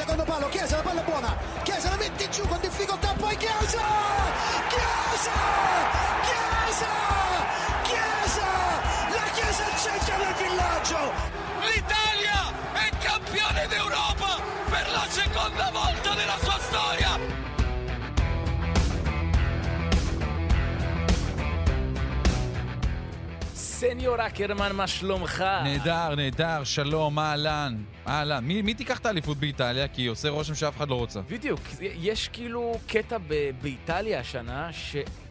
secondo palo, Chiesa, la palla buona, Chiesa la mette giù con difficoltà, poi Chiesa! Chiesa! Chiesa! Chiesa! La Chiesa al centro del villaggio! L'Italia è campione d'Europa per la seconda volta nella sua סניור אקרמן, מה שלומך? נהדר, נהדר, שלום, אהלן, אהלן. מי, מי תיקח את האליפות באיטליה? כי עושה רושם שאף אחד לא רוצה. בדיוק, יש כאילו קטע ב- באיטליה השנה,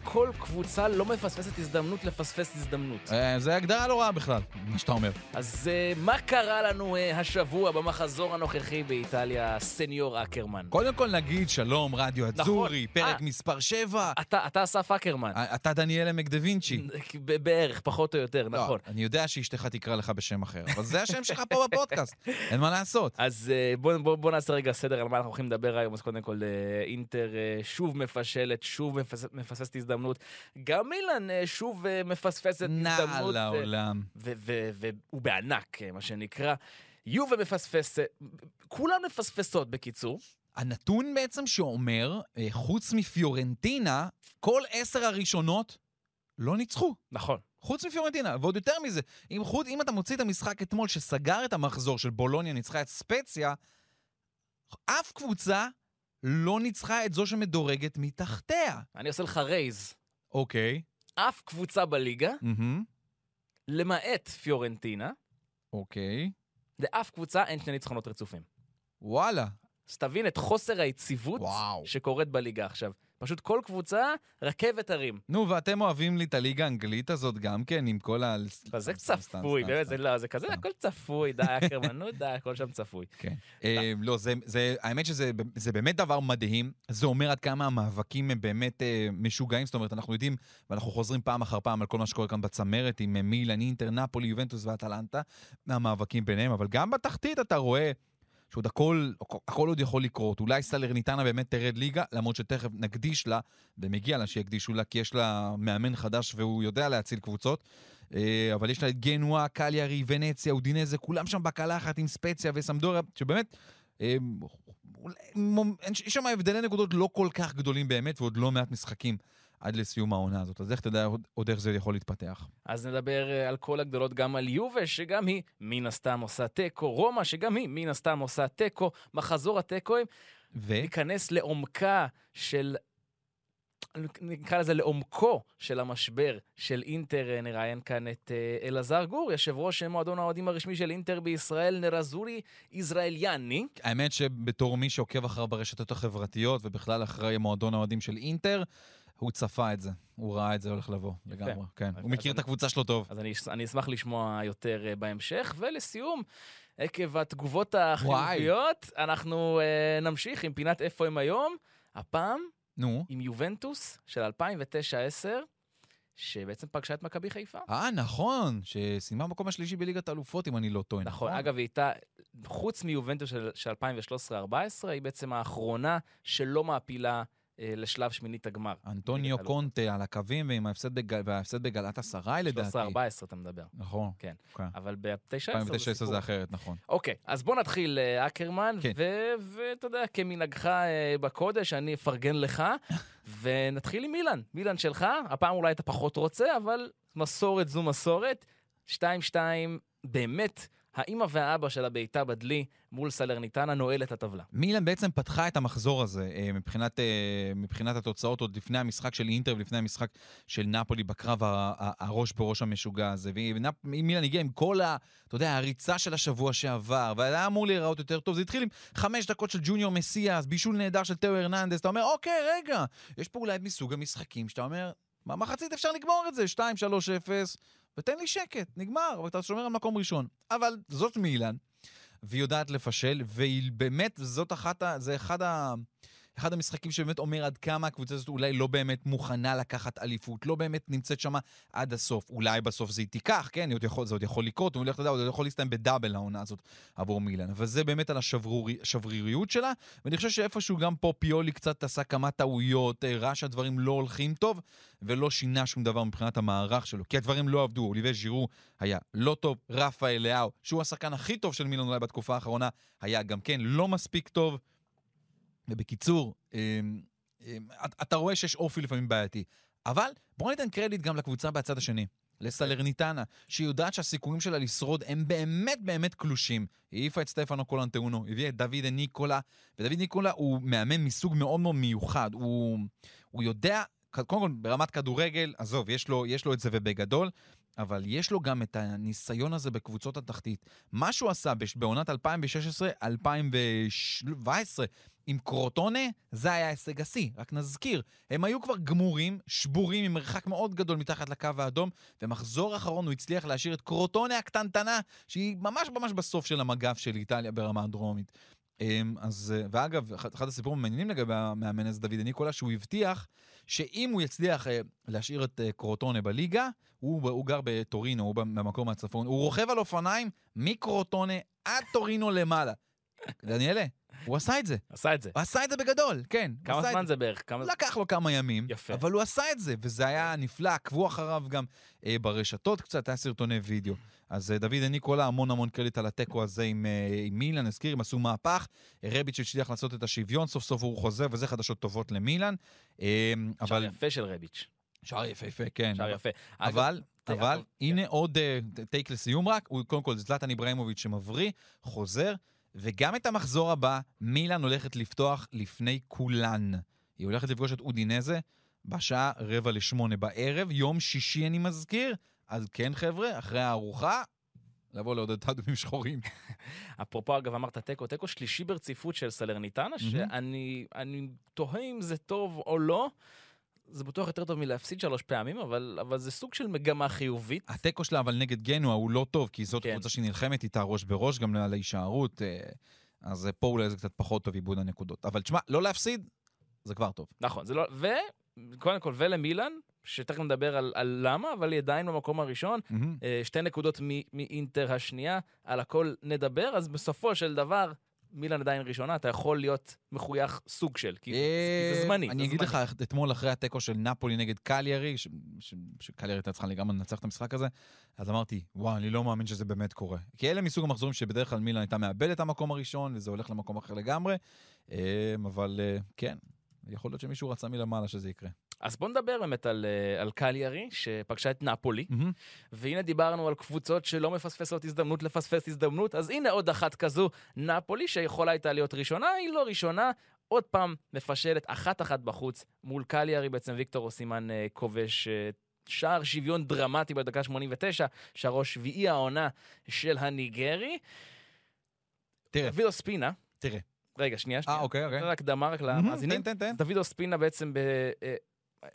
שכל קבוצה לא מפספסת הזדמנות לפספס הזדמנות. אה, זה הגדרה לא רעה בכלל, מה שאתה אומר. אז אה, מה קרה לנו אה, השבוע במחזור הנוכחי באיטליה, סניור אקרמן? קודם כל נגיד שלום, רדיו אצורי, נכון. פרק אה. מספר 7. אתה, אסף אקרמן. אתה דניאל עמק דה וינצ'י. בערך, פחות או יותר, לא, נכון. אני יודע שאשתך תקרא לך בשם אחר, אבל זה השם שלך פה בפודקאסט, אין מה לעשות. אז בוא, נעשה רגע סדר על מה אנחנו הולכים לדבר היום. אז קודם כל, אינטר שוב מפשלת, שוב מפס, מפספסת הזדמנות. גם מילאן אה, שוב אה, מפספסת הזדמנות. אה, לעולם. ו- ו- והוא בענק, אה, מה שנקרא. יובה מפספסת, כולן מפספסות בקיצור. הנתון בעצם שאומר, אה, חוץ מפיורנטינה, כל עשר הראשונות לא ניצחו. נכון. חוץ מפיורנטינה, ועוד יותר מזה, אם, חוץ, אם אתה מוציא את המשחק אתמול שסגר את המחזור של בולוניה, ניצחה את ספציה, אף קבוצה לא ניצחה את זו שמדורגת מתחתיה. אני עושה לך רייז. אוקיי. אף קבוצה בליגה, מהמם. למעט פיורנטינה, אוקיי. לאף קבוצה אין שני ניצחונות רצופים. וואלה. אז תבין את חוסר היציבות וואו. שקורית בליגה עכשיו. פשוט כל קבוצה, רכבת הרים. נו, ואתם אוהבים לי את הליגה האנגלית הזאת גם כן, עם כל ה... אבל זה צפוי, באמת. זה לא, זה כזה. הכל צפוי, די, אקרמן, נו די, הכל שם צפוי. כן. אה, לא, זה, האמת שזה זה באמת דבר מדהים. זה אומר עד כמה המאבקים הם באמת אה, משוגעים. זאת אומרת, אנחנו יודעים, ואנחנו חוזרים פעם אחר פעם על כל מה שקורה כאן בצמרת, עם אה, מילאן, אינטר, נפולי, יובנטוס ואטלנטה, המאבקים ביניהם, אבל גם בתחתית אתה רואה שעוד הכל, הכל עוד יכול לקרות. אולי סלרניטנה באמת תרד ליגה, למרות שתכף נקדיש לה, ומגיע לה שיקדישו לה, כי יש לה מאמן חדש והוא יודע להציל קבוצות. אה, אבל יש לה את גנואה, קליארי, ונציה, אודינזה, כולם שם בקלחת עם ספציה וסמדוריה, שבאמת, אה, יש שם הבדלי נקודות לא כל כך גדולים באמת, ועוד לא מעט משחקים עד לסיום העונה הזאת. אז איך תדע עוד- עוד איך זה יכול להתפתח? אז נדבר אה, על כל הגדולות, גם על יובה, שגם היא מן הסתם עושה תיקו, רומא, שגם היא מן הסתם עושה תיקו, מחזור התיקואים, ו... ניכנס לעומקה של... נקרא לזה לעומקו של המשבר של אינטר, אה, נראיין כאן את אה, אלעזר גור, יושב ראש מועדון האוהדים הרשמי של אינטר בישראל, נרזורי יזרעאליאני. האמת שבתור מי שעוקב אחריו ברשתות החברתיות, ובכלל אחרי מועדון האוהדים של אינטר, הוא צפה את זה. הוא ראה את זה הולך לבוא, לגמרי. כן. הוא מכיר אני- את הקבוצה שלו טוב. אז אני, אני אשמח לשמוע יותר אה, בהמשך. ולסיום, עקב התגובות החיוביות, אנחנו אה, נמשיך עם פינת איפה הם היום, הפעם נו. עם יובנטוס של 2009-10, שבעצם פגשה את מכבי חיפה. אה, נכון, שסיימה במקום השלישי בליגת האלופות, אם אני לא טועה. נכון, אגב, היא הייתה, חוץ מיובנטוס של, של 2013-2014, היא בעצם האחרונה שלא מעפילה לשלב שמינית הגמר. אנטוניו. קונטה על הקווים ועם ההפסד בג- וההפסד בגלת אסריי לדעתי. 13-14 אתה מדבר. נכון. כן. כן. אבל ב-2019 2009 זה אחרת, נכון. אוקיי, אז בוא נתחיל, אה, אקרמן, כן. ואתה יודע, כמנהגך אה, בקודש, אני אפרגן לך, ונתחיל עם מילאן. מילאן שלך, הפעם אולי אתה פחות רוצה, אבל מסורת זו מסורת. 2-2, באמת, האימא והאבא של הבעיטה בדלי מול סלרניטנה נועל את הטבלה. מילאן בעצם פתחה את המחזור הזה אה, מבחינת, אה, מבחינת התוצאות עוד לפני המשחק של אינטר ולפני המשחק של נפולי בקרב הראש בראש המשוגע הזה. ומילאן הגיע עם כל ה... אתה יודע, הריצה של השבוע שעבר, והיה אמור להיראות יותר טוב. זה התחיל עם חמש דקות של ג'וניור מסיאס, בישול נהדר של תאו הרננדס. אתה אומר, אוקיי, רגע, יש פה אולי מסוג המשחקים שאתה אומר, במחצית אפשר לגמור את זה, 2-3-0, ותן לי שקט, נגמר, ואתה שומר על מקום ראשון. אבל זאת מילאן. והיא יודעת לפשל, והיא באמת, זאת אחת ה... זה אחד ה... אחד המשחקים שבאמת אומר עד כמה הקבוצה הזאת אולי לא באמת מוכנה לקחת אליפות, לא באמת נמצאת שם עד הסוף. אולי בסוף זה תיקח, כן, עוד יכול, זה עוד יכול לקרות, הוא הולך, יודע, עוד יכול להסתיים בדאבל העונה הזאת עבור מילאן. אבל זה באמת על השבריריות שלה, ואני חושב שאיפשהו גם פה פיולי קצת עשה כמה טעויות, אה, ראה שהדברים לא הולכים טוב, ולא שינה שום דבר מבחינת המערך שלו, כי הדברים לא עבדו. אוליבי ז'ירו היה לא טוב, רפאל לאהו, שהוא השחקן הכי טוב של מילאן אולי בתקופה האחרונה, היה גם כן לא מספיק טוב. ובקיצור, אמ, אמ, אתה רואה שיש אופי לפעמים בעייתי. אבל בואו ניתן קרדיט גם לקבוצה בצד השני. לסלרניטנה, שהיא יודעת שהסיכויים שלה לשרוד הם באמת באמת קלושים. היא העיפה את סטפנו קולנטאונו, הביאה את דוד ניקולה, ודוד ניקולה הוא מאמן מסוג מאוד מאוד מיוחד. הוא, הוא יודע, קודם כל ברמת כדורגל, עזוב, יש לו, יש לו את זה ובגדול, אבל יש לו גם את הניסיון הזה בקבוצות התחתית. מה שהוא עשה בעונת 2016-2017 עם קרוטונה, זה היה הישג השיא. רק נזכיר, הם היו כבר גמורים, שבורים, עם מרחק מאוד גדול מתחת לקו האדום, ומחזור אחרון הוא הצליח להשאיר את קרוטונה הקטנטנה, שהיא ממש ממש בסוף של המגף של איטליה ברמה הדרומית. אמ, אז, ואגב, אחד הסיפורים המעניינים לגבי המאמן הזה, דוד ניקולה, שהוא הבטיח שאם הוא יצליח אה, להשאיר את אה, קרוטונה בליגה, הוא, הוא גר בטורינו, הוא במקום מהצפון, הוא רוכב על אופניים מקרוטונה עד טורינו למעלה. דניאלה, הוא עשה את זה. עשה את זה. הוא עשה את זה בגדול, כן. כמה זמן זה בערך? כמה... לקח לו כמה ימים. יפה. אבל הוא עשה את זה, וזה היה נפלא. עקבו אחריו גם אה, ברשתות קצת, היה סרטוני וידאו. אז אה, דוד ניקולה, המון המון קרדיט על התיקו הזה עם, אה, עם מילאן, נזכיר, הם עשו מהפך. רביץ' הצליח לעשות את השוויון, סוף סוף הוא חוזר, וזה חדשות טובות למילאן. אה, אבל... שער יפה של רביץ'. שער יפהפה, כן. שער יפה. אבל, אבל, הנה כן. עוד טייק uh, לסיום רק, קודם כל זלטן איברהימוביץ' שמבריא, חוזר. וגם את המחזור הבא, מילאן הולכת לפתוח לפני כולן. היא הולכת לפגוש את אודינזה בשעה רבע לשמונה בערב, יום שישי אני מזכיר. אז כן, חבר'ה, אחרי הארוחה, לבוא לעודד את האדומים שחורים. אפרופו, אגב, אמרת תיקו, תיקו שלישי ברציפות של סלרניטנה, שאני תוהה אם זה טוב או לא. זה בטוח יותר טוב מלהפסיד שלוש פעמים, אבל, אבל זה סוג של מגמה חיובית. התיקו שלה אבל נגד גנוע הוא לא טוב, כי זאת כן. קבוצה שנלחמת איתה ראש בראש גם על ההישארות, אה, אז פה אולי זה קצת פחות טוב עיבוד הנקודות. אבל תשמע, לא להפסיד, זה כבר טוב. נכון, זה לא... וקודם כל, ולמילן, שתכף נדבר על, על למה, אבל היא עדיין במקום הראשון. Mm-hmm. שתי נקודות מאינטר השנייה, על הכל נדבר, אז בסופו של דבר, מילאן עדיין ראשונה, אתה יכול להיות מחוייך סוג של, כי זה זמני. אני אגיד לך, אתמול אחרי התיקו של נפולי נגד קליירי, שקליירי הייתה צריכה לגמרי לנצח את המשחק הזה, אז אמרתי, וואו, אני לא מאמין שזה באמת קורה. כי אלה מסוג המחזורים שבדרך כלל מילאן הייתה מאבדת את המקום הראשון, וזה הולך למקום אחר לגמרי, אמ, אבל אה, כן, יכול להיות שמישהו רצה מלמעלה שזה יקרה. אז בוא נדבר באמת על, אה, על קליירי, שפגשה את נפולי, mm-hmm. והנה דיברנו על קבוצות שלא מפספסות הזדמנות לפספס הזדמנות, אז הנה עוד אחת כזו, נפולי, שיכולה הייתה להיות ראשונה, היא לא ראשונה, עוד פעם מפשלת אחת-אחת בחוץ מול קליירי, בעצם ויקטור אוסימן אה, כובש אה, שער שוויון דרמטי בדקה 89, שערו שביעי העונה של הניגרי. תראה. דוד אוספינה. תראה. רגע, שנייה, שנייה. אה, אוקיי, אוקיי. הקדמה רק למאזינים. תן, תן, תן. דוד אוספינה בעצם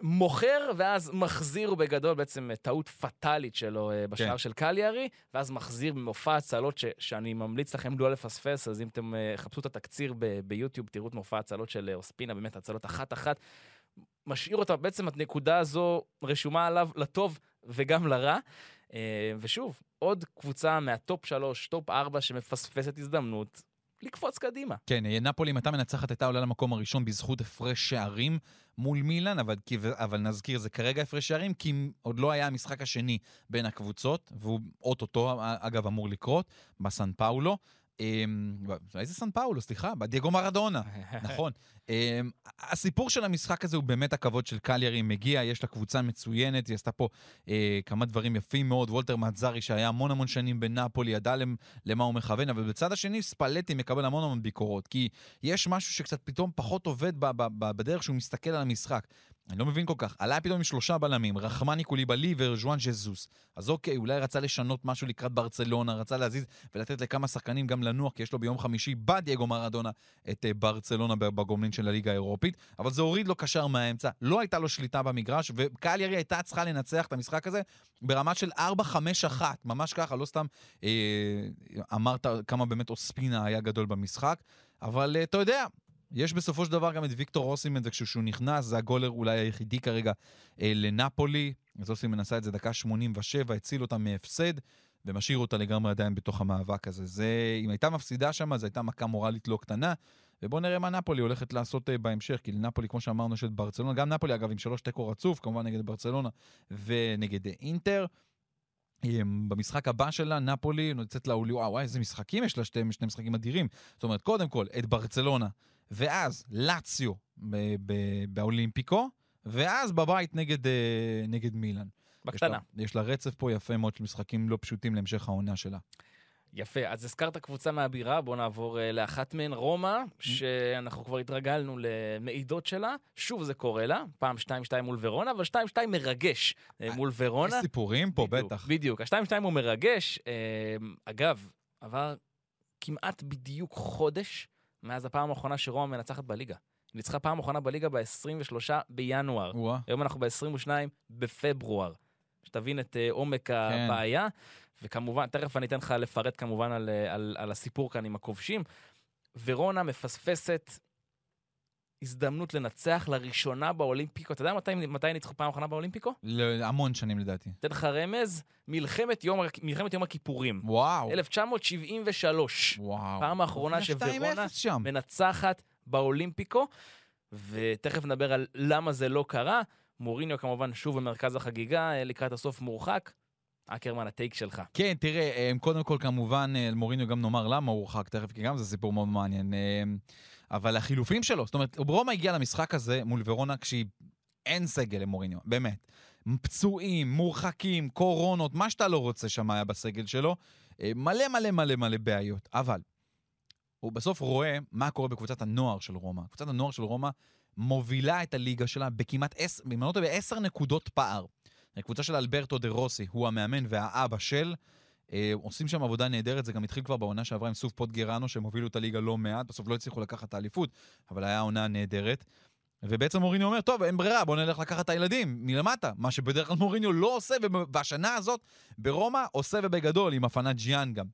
מוכר ואז מחזיר בגדול בעצם טעות פטאלית שלו אה, בשער כן. של קליארי, ואז מחזיר ממופע הצלות ש- שאני ממליץ לכם לא לפספס, אז אם אתם uh, חפשו את התקציר ב- ביוטיוב, תראו את מופע הצלות של אה, אוספינה, באמת הצלות אחת-אחת. משאיר אותה, בעצם הנקודה הזו רשומה עליו לטוב וגם לרע. ושוב, עוד קבוצה מהטופ 3, טופ 4 שמפספסת הזדמנות, לקפוץ קדימה. כן, נפולי, אם הייתה מנצחת, הייתה עולה למקום הראשון בזכות הפרש שערים מול מילאן, אבל, אבל נזכיר, זה כרגע הפרש שערים, כי עוד לא היה המשחק השני בין הקבוצות, והוא אוטוטו, אגב, אמור לקרות, בסן פאולו. אמ, איזה סן פאולו, סליחה, בדייגו מרדונה, נכון. אמ, הסיפור של המשחק הזה הוא באמת הכבוד של קליירי מגיע, יש לה קבוצה מצוינת, היא עשתה פה אה, כמה דברים יפים מאוד, וולטר מאזרי שהיה המון המון שנים בנפולי, ידע למה הוא מכוון, אבל בצד השני ספלטי מקבל המון המון ביקורות, כי יש משהו שקצת פתאום פחות עובד בדרך שהוא מסתכל על המשחק. אני לא מבין כל כך. עלה פתאום עם שלושה בלמים, רחמני קוליבלי וז'ואן ז'זוס. אז אוקיי, אולי רצה לשנות משהו לקראת ברצלונה, רצה להזיז ולתת לכמה שחקנים גם לנוח, כי יש לו ביום חמישי בדייגו מרדונה את אה, ברצלונה בגומלין של הליגה האירופית, אבל זה הוריד לו קשר מהאמצע. לא הייתה לו שליטה במגרש, וקליירי הייתה צריכה לנצח את המשחק הזה ברמה של 4-5-1, ממש ככה, לא סתם אה, אמרת כמה באמת אוספינה היה גדול במשחק, אבל אה, אתה יודע, יש בסופו של דבר גם את ויקטור אוסימן, וכשהוא נכנס, זה הגולר אולי היחידי כרגע אה, לנפולי. אז אוסימן עשה את זה דקה 87, הציל אותה מהפסד, ומשאיר אותה לגמרי עדיין בתוך המאבק הזה. זה, אם הייתה מפסידה שם, זו הייתה מכה מורלית לא קטנה. ובואו נראה מה נפולי הולכת לעשות אה, בהמשך, כי לנפולי, כמו שאמרנו, יש את ברצלונה, גם נפולי אגב עם שלוש תיקו רצוף, כמובן נגד ברצלונה ונגד אה, אינטר. אה, במשחק הבא שלה, נפולי יוצאת לאולי, וואו, וואי, איזה משחקים יש לה, שתי, שני משחקים אדירים. זאת אומרת, קודם כל, את ברצלונה, ואז לאציו באולימפיקו, ואז בבית נגד, נגד מילאן. בקטנה. יש לה, יש לה רצף פה יפה מאוד של משחקים לא פשוטים להמשך העונה שלה. יפה, אז הזכרת קבוצה מהבירה, בואו נעבור uh, לאחת מהן, רומא, שאנחנו כבר התרגלנו למעידות שלה. שוב זה קורה לה, פעם 2-2 מול ורונה, אבל 2-2 מרגש uh, מול ורונה. יש סיפורים פה, בדיוק, בטח. בדיוק, ה-2-2 הוא מרגש. אגב, עבר כמעט בדיוק חודש מאז הפעם האחרונה שרומא מנצחת בליגה. ניצחה פעם אחרונה בליגה ב-23 בינואר. ווא. היום אנחנו ב-22 בפברואר. שתבין את uh, עומק כן. הבעיה. וכמובן, תכף אני אתן לך לפרט כמובן על, על, על הסיפור כאן עם הכובשים. ורונה מפספסת הזדמנות לנצח לראשונה באולימפיקו. אתה יודע מתי, מתי ניצחו פעם אחרונה באולימפיקו? המון שנים לדעתי. אתן לך רמז, מלחמת יום, מלחמת יום הכיפורים. וואו. 1973. וואו. פעם האחרונה לפני 2-0 שוורונה. מנצחת באולימפיקו, ותכף נדבר על למה זה לא קרה. מוריניו כמובן שוב במרכז החגיגה, אה, לקראת הסוף מורחק. אקרמן, הטייק שלך. כן, תראה, אה, קודם כל כמובן, אה, מוריניו גם נאמר למה הוא הורחק תכף, כי גם זה סיפור מאוד מעניין. אבל החילופים שלו, זאת אומרת, רומא הגיע למשחק הזה מול ורונה כשהיא... אין סגל למוריניו, באמת. פצועים, מורחקים, קורונות, מה שאתה לא רוצה שם היה בסגל שלו. אה, מלא מלא מלא מלא בעיות. אבל הוא בסוף רואה מה קורה בקבוצת הנוער של רומא. קבוצת הנוער של רומא מובילה את הליגה שלה בכמעט עשר, אם אני לא טועה, בעשר נקודות פער. הקבוצה של אלברטו דה רוסי, הוא המאמן והאבא של, עושים שם עבודה נהדרת, זה גם התחיל כבר בעונה שעברה עם סוף פוטגרנו, שהם הובילו את הליגה לא מעט, בסוף לא הצליחו לקחת את האליפות, אבל היה עונה נהדרת. ובעצם מוריניו אומר, טוב, אין ברירה, בוא נלך לקחת את הילדים מלמטה, מה שבדרך כלל מוריניו לא עושה, ובשנה הזאת ברומא עושה ובגדול, עם הפנת ג'יאן גם.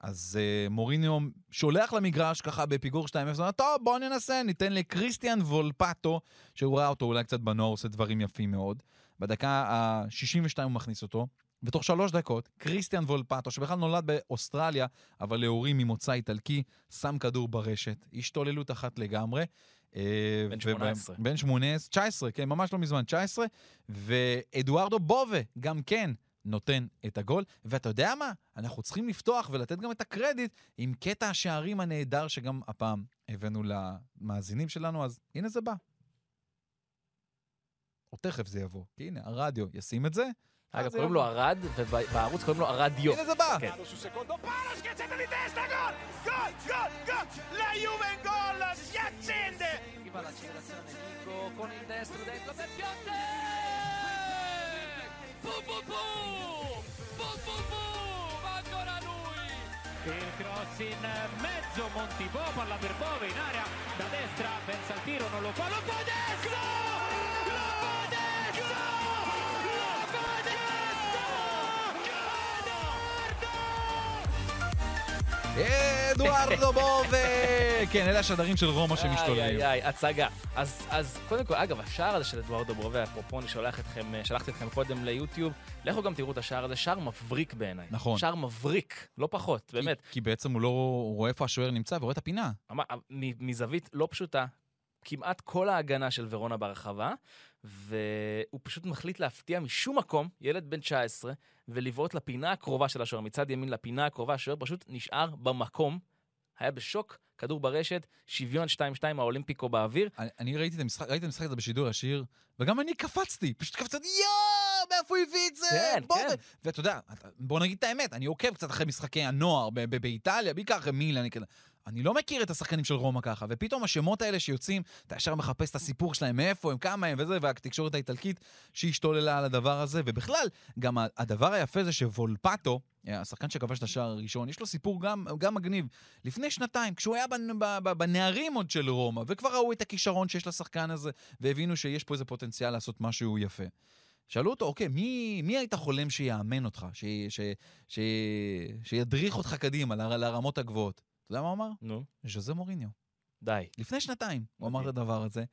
אז uh, מוריניו שולח למגרש ככה בפיגור 2-0, אומר, טוב, בוא ננסה, ניתן לקריסטיאן וולפטו, שהוא ראה אותו אולי קצת בנוער, עושה דברים יפים מאוד. בדקה ה-62 הוא מכניס אותו, ותוך שלוש דקות, קריסטיאן וולפטו, שבכלל נולד באוסטרליה, אבל להורים ממוצא איטלקי, שם כדור ברשת, השתוללות אחת לגמרי. אה, בן 18. בן 18, 19, כן, ממש לא מזמן, 19. ואדוארדו בובה, גם כן, נותן את הגול. ואתה יודע מה? אנחנו צריכים לפתוח ולתת גם את הקרדיט עם קטע השערים הנהדר שגם הפעם הבאנו למאזינים שלנו, אז הנה זה בא. או תכף זה יבוא, כי הנה, הרדיו ישים את זה. אגב, אז זה קוראים יבוא. לו ארד, ובערוץ קוראים לו הרדיו. הנה זה בא. כן. sul secondo palo, schiacciata di testa, gol! Gol, gol, gol! La Juve in gol, si accende! Arriva l'accelerazione Nico con il destro dentro per Piontek! Boom boom boom! Boom boom boom! Ancora lui! Il cross in mezzo, Montipò, palla per Bove in area, da destra, pensa al tiro, non lo fa, lo fa destro! אדוארדו בובה! כן, אלה השדרים של רומא שמשתוללים. איי, איי, הצגה. אז, אז קודם כל, אגב, השער הזה של אדוארדו ברובה, אפרופו, אני שולח אתכם, שלחתי אתכם קודם ליוטיוב, לכו גם תראו את השער הזה, שער מבריק בעיניי. נכון. שער מבריק, לא פחות, באמת. כי, כי בעצם הוא לא הוא רואה איפה השוער נמצא ורואה את הפינה. מ- מזווית לא פשוטה, כמעט כל ההגנה של ורונה ברחבה, והוא פשוט מחליט להפתיע משום מקום, ילד בן 19, ולבעוט לפינה הקרובה של השוער, מצד ימין לפינה הקרובה, השוער פשוט נשאר במקום, היה בשוק, כדור ברשת, שוויון 2-2 האולימפיקו באוויר. אני, אני ראיתי את המשחק, ראיתי את המשחק הזה בשידור ישיר, וגם אני קפצתי, פשוט קפצתי, יואו, מאיפה הוא הביא את זה? כן, בוא כן. ואתה יודע, בוא נגיד את האמת, אני עוקב קצת אחרי משחקי הנוער באיטליה, בעיקר אחרי מילאן, כאלה. אני לא מכיר את השחקנים של רומא ככה, ופתאום השמות האלה שיוצאים, אתה ישר מחפש את הסיפור שלהם, מאיפה הם, כמה הם וזה, והתקשורת האיטלקית שהשתוללה על הדבר הזה, ובכלל, גם הדבר היפה זה שוולפטו, השחקן שכבש את השער הראשון, יש לו סיפור גם, גם מגניב. לפני שנתיים, כשהוא היה בנ- בנערים עוד של רומא, וכבר ראו את הכישרון שיש לשחקן הזה, והבינו שיש פה איזה פוטנציאל לעשות משהו יפה. שאלו אותו, אוקיי, מי, מי היית חולם שיאמן אותך, ש, ש, ש, שידריך אותך קדימה ל- לרמות הגבוהות? אתה יודע מה הוא אמר? נו. ז'וזה מוריניו. די. לפני שנתיים הוא אמר את מדהים. הדבר הזה.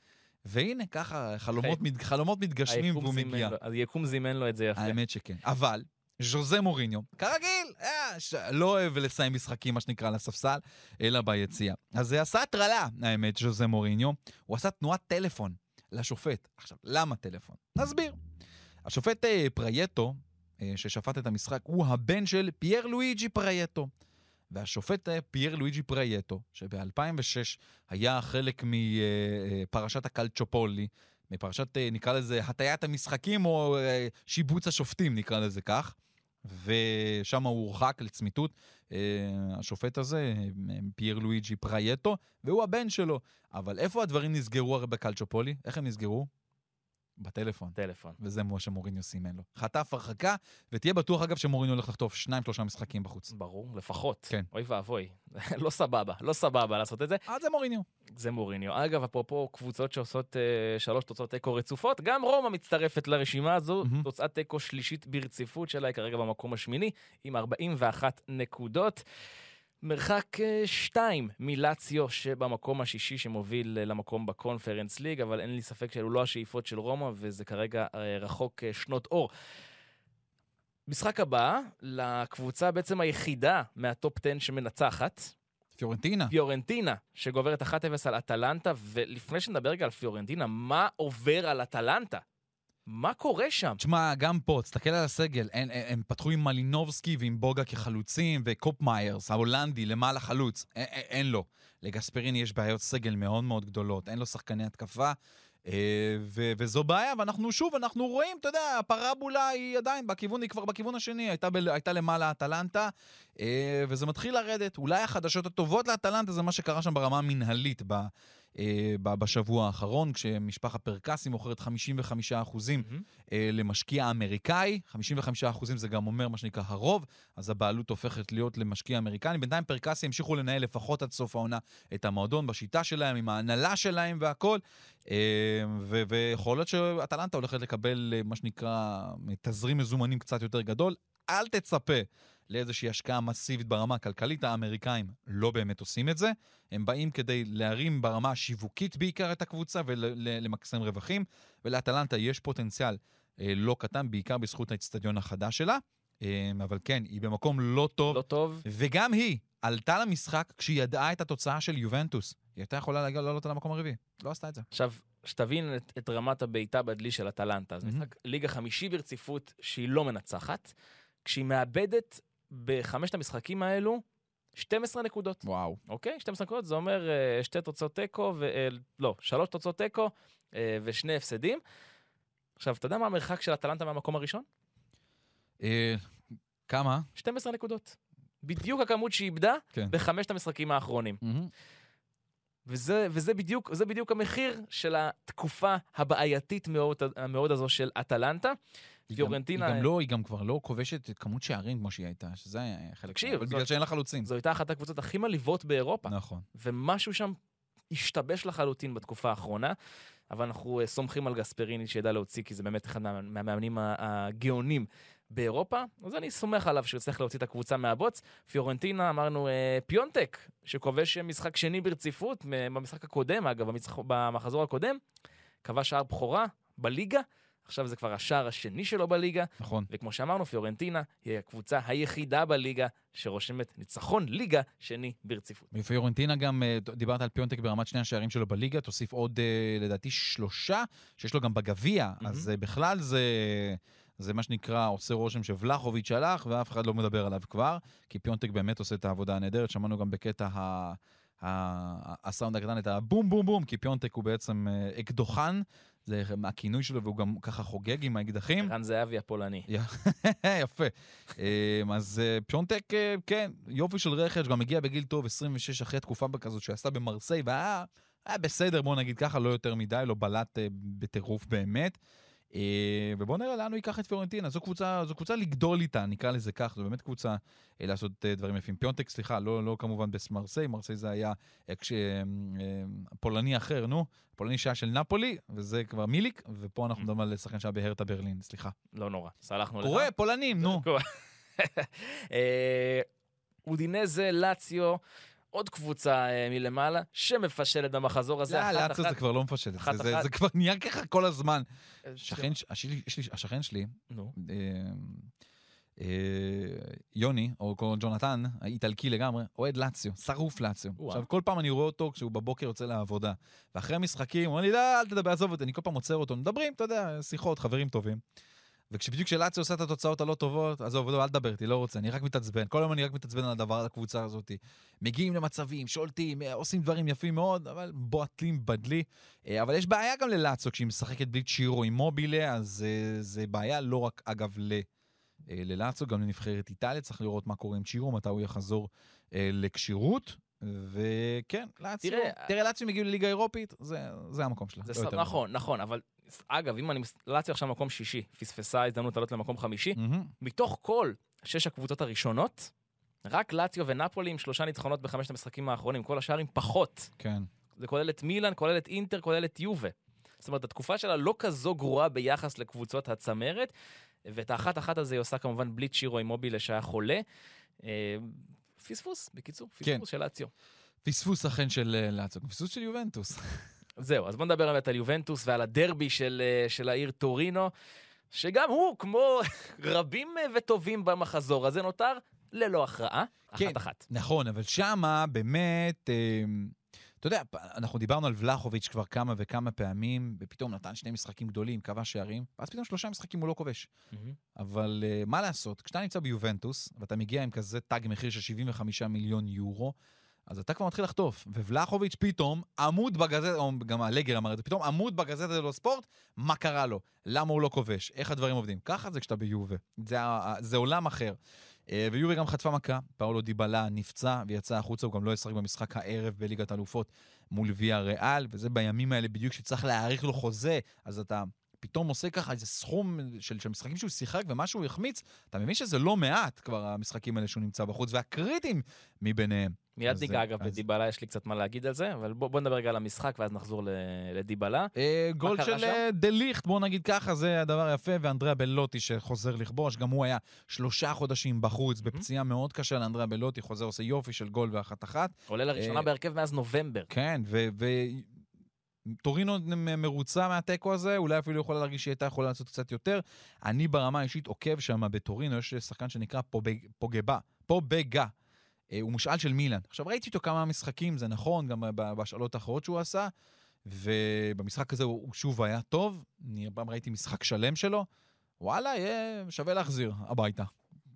והנה, ככה, חלומות, אוקיי. מת, חלומות מתגשמים והוא מגיע. לו- היקום זימן לו את זה יפה. האמת שכן. אבל, ז'וזה מוריניו, כרגיל, אה, ש... לא אוהב לסיים משחקים, מה שנקרא, על הספסל, אלא ביציאה. אז זה עשה הטרלה, האמת, ז'וזה מוריניו. הוא עשה תנועת טלפון לשופט. עכשיו, למה טלפון? נסביר. השופט אה, פרייטו, אה, ששפט את המשחק, הוא הבן של פייר לואיג'י פרייטו. והשופט אה, פייר לואיג'י פרייטו, שב-2006 היה חלק מפרשת הקלצ'ופולי, מפרשת, אה, נקרא לזה, הטיית המשחקים או אה, שיבוץ השופטים, נקרא לזה כך. ושם הוא הורחק לצמיתות, אה, השופט הזה, אה, פייר לואיג'י פרייטו, והוא הבן שלו. אבל איפה הדברים נסגרו הרי בקלצ'ופולי? איך הם נסגרו? בטלפון. טלפון. וזה מה שמוריניו סימן לו. חטף הרחקה, ותהיה בטוח אגב שמוריניו הולך לחטוף שניים, שלושה משחקים בחוץ. ברור, לפחות. כן. אוי ואבוי. לא סבבה, לא סבבה לעשות את זה. אה, זה מוריניו. זה מוריניו. אגב, אפרופו קבוצות שעושות אה, שלוש תוצאות תיקו רצופות, גם רומא מצטרפת לרשימה הזו. מהמם. תוצאת תיקו שלישית ברציפות שלה היא כרגע במקום השמיני, עם 41 נקודות. מרחק אה, שתיים מלציו שבמקום השישי שמוביל אה, למקום בקונפרנס ליג, אבל אין לי ספק שאלו לא השאיפות של רומא, וזה כרגע אה, רחוק שנות אור. משחק הבא, לקבוצה בעצם היחידה מהטופ 10 שמנצחת, פיורנטינה. פיורנטינה, שגוברת 1-0 על אטלנטה, ולפני שנדבר רגע על פיורנטינה, מה עובר על אטלנטה? מה קורה שם? תשמע, גם פה, תסתכל על הסגל, הם, הם, הם פתחו עם מלינובסקי ועם בוגה כחלוצים, וקופמיירס, ההולנדי, למעלה חלוץ. אין, אין, אין לו. לגספריני יש בעיות סגל מאוד מאוד גדולות, אין לו שחקני התקפה, אה, ו, וזו בעיה, ואנחנו שוב, אנחנו רואים, אתה יודע, הפרבולה היא עדיין בכיוון, היא כבר בכיוון השני, הייתה, ב, הייתה למעלה אטלנטה, אה, וזה מתחיל לרדת. אולי החדשות הטובות לאטלנטה זה מה שקרה שם ברמה המנהלית ב, בשבוע האחרון, כשמשפחת פרקסי מוכרת 55 אחוזים אה, למשקיע אמריקאי, 55% זה גם אומר מה שנקרא הרוב, אז הבעלות הופכת להיות למשקיע אמריקני. בינתיים פרקסי המשיכו לנהל לפחות עד סוף העונה את המועדון בשיטה שלהם, עם ההנהלה שלהם והכל, אה, ו- ויכול להיות שאטלנטה הולכת לקבל אה, מה שנקרא תזרים מזומנים קצת יותר גדול. אל תצפה לאיזושהי השקעה מסיבית ברמה הכלכלית, האמריקאים לא באמת עושים את זה. הם באים כדי להרים ברמה השיווקית בעיקר את הקבוצה ולמקסם רווחים, ולאטלנטה יש פוטנציאל אה, לא קטן, בעיקר בזכות האצטדיון החדש שלה. אה, אבל כן, היא במקום לא טוב, לא טוב. וגם היא עלתה למשחק כשהיא ידעה את התוצאה של יובנטוס. היא הייתה יכולה להגיע לעלות על המקום הרביעי, לא עשתה את זה. עכשיו, שתבין את, את רמת הבעיטה בדלי של אטלנטה. זה מהמם. משחק ליגה חמישי ברציפות שהיא לא מנצחת, כשהיא מאבדת בחמשת המשחקים האלו 12 נקודות. וואו. אוקיי? 12 נקודות, זה אומר אה, שתי תוצאות תיקו, ו... אה, לא, שלוש תוצאות תיקו אה, ושני הפסדים. עכשיו, אתה יודע מה המרחק של אטלנטה מהמקום הראשון? כמה? 12 נקודות. בדיוק הכמות שהיא איבדה כן. בחמשת המשחקים האחרונים. מהמם. וזה, וזה בדיוק, זה בדיוק המחיר של התקופה הבעייתית מאוד, מאוד הזו של אטלנטה. פיורנטינה- היא גם לא, היא גם כבר לא כובשת את כמות שערים כמו שהיא הייתה, שזה היה חלק... תקשיב, אבל בגלל שאין לה חלוצים. זו הייתה אחת הקבוצות הכי מלאיבות באירופה. נכון. ומשהו שם השתבש לחלוטין בתקופה האחרונה, אבל אנחנו אה, סומכים על גספריני שידע להוציא, כי זה באמת אחד מה- מהמאמנים הגאונים באירופה, אז אני סומך עליו שהוא יצטרך להוציא את הקבוצה מהבוץ. פיורנטינה, אמרנו, אה, פיונטק, שכובש משחק שני ברציפות, במשחק הקודם, אגב, במחזור הקודם, כבש שער בכורה בליגה, עכשיו זה כבר השער השני שלו בליגה, נכון. וכמו שאמרנו, פיורנטינה היא הקבוצה היחידה בליגה שרושמת ניצחון ליגה שני ברציפות. ופיורנטינה גם, אה, דיברת על פיונטק ברמת שני השערים שלו בליגה, תוסיף עוד אה, לדעתי שלושה שיש לו גם בגביע, אז אה, בכלל זה... זה מה שנקרא, עושה רושם שוולאחוביץ' הלך ואף אחד לא מדבר עליו כבר, כי פיונטק באמת עושה את העבודה הנהדרת, שמענו גם בקטע ה... הסאונד הקטן את הבום בום בום, כי פיונטק הוא בעצם אקדוחן, זה הכינוי שלו והוא גם ככה חוגג עם האקדחים. ערן זהבי הפולני. יפה. אמ, אז אה, פיונטק, אה, כן, יופי של רכש, גם הגיע בגיל טוב, 26 אחרי תקופה כזאת שעשתה במרסיי, והיה היה בסדר, בוא נגיד ככה, לא יותר מדי, לא בלט אה, בטירוף באמת. אה, ובואו נראה לאן הוא ייקח את פיורנטינה. זו קבוצה, זו קבוצה לגדול איתה, נקרא לזה כך, זו באמת קבוצה אה, לעשות אה, דברים יפים. פיונטק, סליחה, לא, לא כמובן במרסיי, מרסיי זה היה כש- פולני אחר, נו, פולני שהיה של נפולי, וזה כבר מיליק, ופה אנחנו מדברים על שחקן שהיה בהרטה ברלין, סליחה. לא נורא, סלחנו לך. קורה, פולנים, נו. אודינזה, לאציו, עוד קבוצה אה, מלמעלה שמפשלת במחזור הזה. לא, לאצו זה. כבר לא מפשט. זה- כבר נהיה ככה כל הזמן. אה, השכן שלי. אה, יוני, או ג'ונתן, האיטלקי לגמרי, אוהד לאציו, שרוף לאציו. עכשיו, כל פעם אני רואה אותו כשהוא בבוקר יוצא לעבודה. ואחרי המשחקים, הוא אומר לי, לא, אל תדבר, עזוב אותי, אני כל פעם עוצר אותו, מדברים, אתה יודע, שיחות, חברים טובים. וכשבדיוק כשלאציו עושה את התוצאות הלא טובות, עזוב, לא, אל תדבר איתי, לא רוצה, אני רק מתעצבן. כל היום אני רק מתעצבן על הדבר, על הקבוצה הזאת. מגיעים למצבים, שולטים, אה, עושים דברים יפים מאוד, אבל בועטים בדלי. אה, אבל יש בעיה גם ללאצו כשהיא משחקת בלי צ'ירו עם מובילה, אז אה, זה בעיה לא רק, אגב, ל... ללאצו, גם לנבחרת איטליה, צריך לראות מה קורה עם צ'ירו, מתי הוא יחזור אה, לכשירות. וכן, לאציו, תראה, לאציו הגיעו לליגה האירופית, זה, זה המקום שלה. זה לא. נכון, נכון, אבל אגב, אם אני... לאציו עכשיו מקום שישי, פספסה הזדמנות לעלות למקום חמישי. מתוך כל שש הקבוצות הראשונות, רק לאציו ונפולי עם שלושה ניצחונות בחמשת המשחקים האחרונים, כל השאר עם פחות. כן. זה כולל את מילאן, כולל את אינטר, כולל את יובה. זאת אומרת, התקופה שלה לא כזו גרועה ביחס לקבוצות הצמרת, ואת האחת-אחת הזה היא עושה כמובן בלי צ'ירו עם מובילה שהיה חולה. פספוס, בקיצור, כן. פספוס של לאציו. פספוס אכן של אה, לאציו, פספוס של יובנטוס. זהו, אז בוא נדבר באמת על יובנטוס ועל הדרבי של, אה, של העיר טורינו, שגם הוא, כמו רבים אה, וטובים במחזור הזה, נותר ללא הכרעה, כן. אחת-אחת. נכון, אבל שמה באמת, אה, אתה יודע, אנחנו דיברנו על ולחוביץ' כבר כמה וכמה פעמים, ופתאום נתן שני משחקים גדולים, כבש שערים, ואז פתאום שלושה משחקים הוא לא כובש. אבל uh, מה לעשות, כשאתה נמצא ביובנטוס, ואתה מגיע עם כזה תג מחיר של 75 מיליון יורו, אז אתה כבר מתחיל לחטוף. ובלחוביץ' פתאום עמוד בגזטה, או גם אלגר אמר את זה, פתאום עמוד בגזטה דלו ספורט, מה קרה לו? למה הוא לא כובש? איך הדברים עובדים? ככה זה כשאתה ביובה. זה, זה עולם אחר. אה, ויובה גם חטפה מכה, פאולו דיבלה נפצע ויצא החוצה, הוא גם לא ישחק במשחק הערב בליגת האלופות מול ויה ריאל, וזה בימים האלה בדיוק שצריך להאריך לו חוזה, אז אתה פתאום עושה ככה איזה סכום של, של משחקים שהוא שיחק ומה שהוא החמיץ, אתה מבין שזה לא מעט כבר המשחקים האלה שהוא נמצא בחוץ, והקריטיים מביניהם. מיד אז ניגע אגב אז- בדיבלה, יש לי קצת מה להגיד על זה, אבל בוא, בוא נדבר רגע על המשחק ואז נחזור לדיבלה. אה, גול של? אה, דה ליכט, בוא נגיד ככה, זה הדבר היפה, ואנדריאה בלוטי שחוזר לכבוש, גם הוא היה שלושה חודשים בחוץ, בפציעה מאוד קשה לאנדריאה בלוטי, חוזר עושה יופי של גול ואחת אחת. עולה לראשונה אה, בהרכב מאז נובמבר. כן, ו... ו... טורינו מרוצה מהתיקו הזה, אולי אפילו יכולה להרגיש שהיא הייתה יכולה לעשות קצת יותר. אני ברמה האישית עוקב שם בטורינו, יש שחקן שנקרא פובג- פוגבה, פובגה. אה, הוא מושאל של מילאן. עכשיו, ראיתי אותו כמה משחקים, זה נכון, גם ב- בהשאלות האחרות שהוא עשה, ובמשחק הזה הוא שוב היה טוב. אני פעם ראיתי משחק שלם שלו, וואלה, יהיה שווה להחזיר הביתה.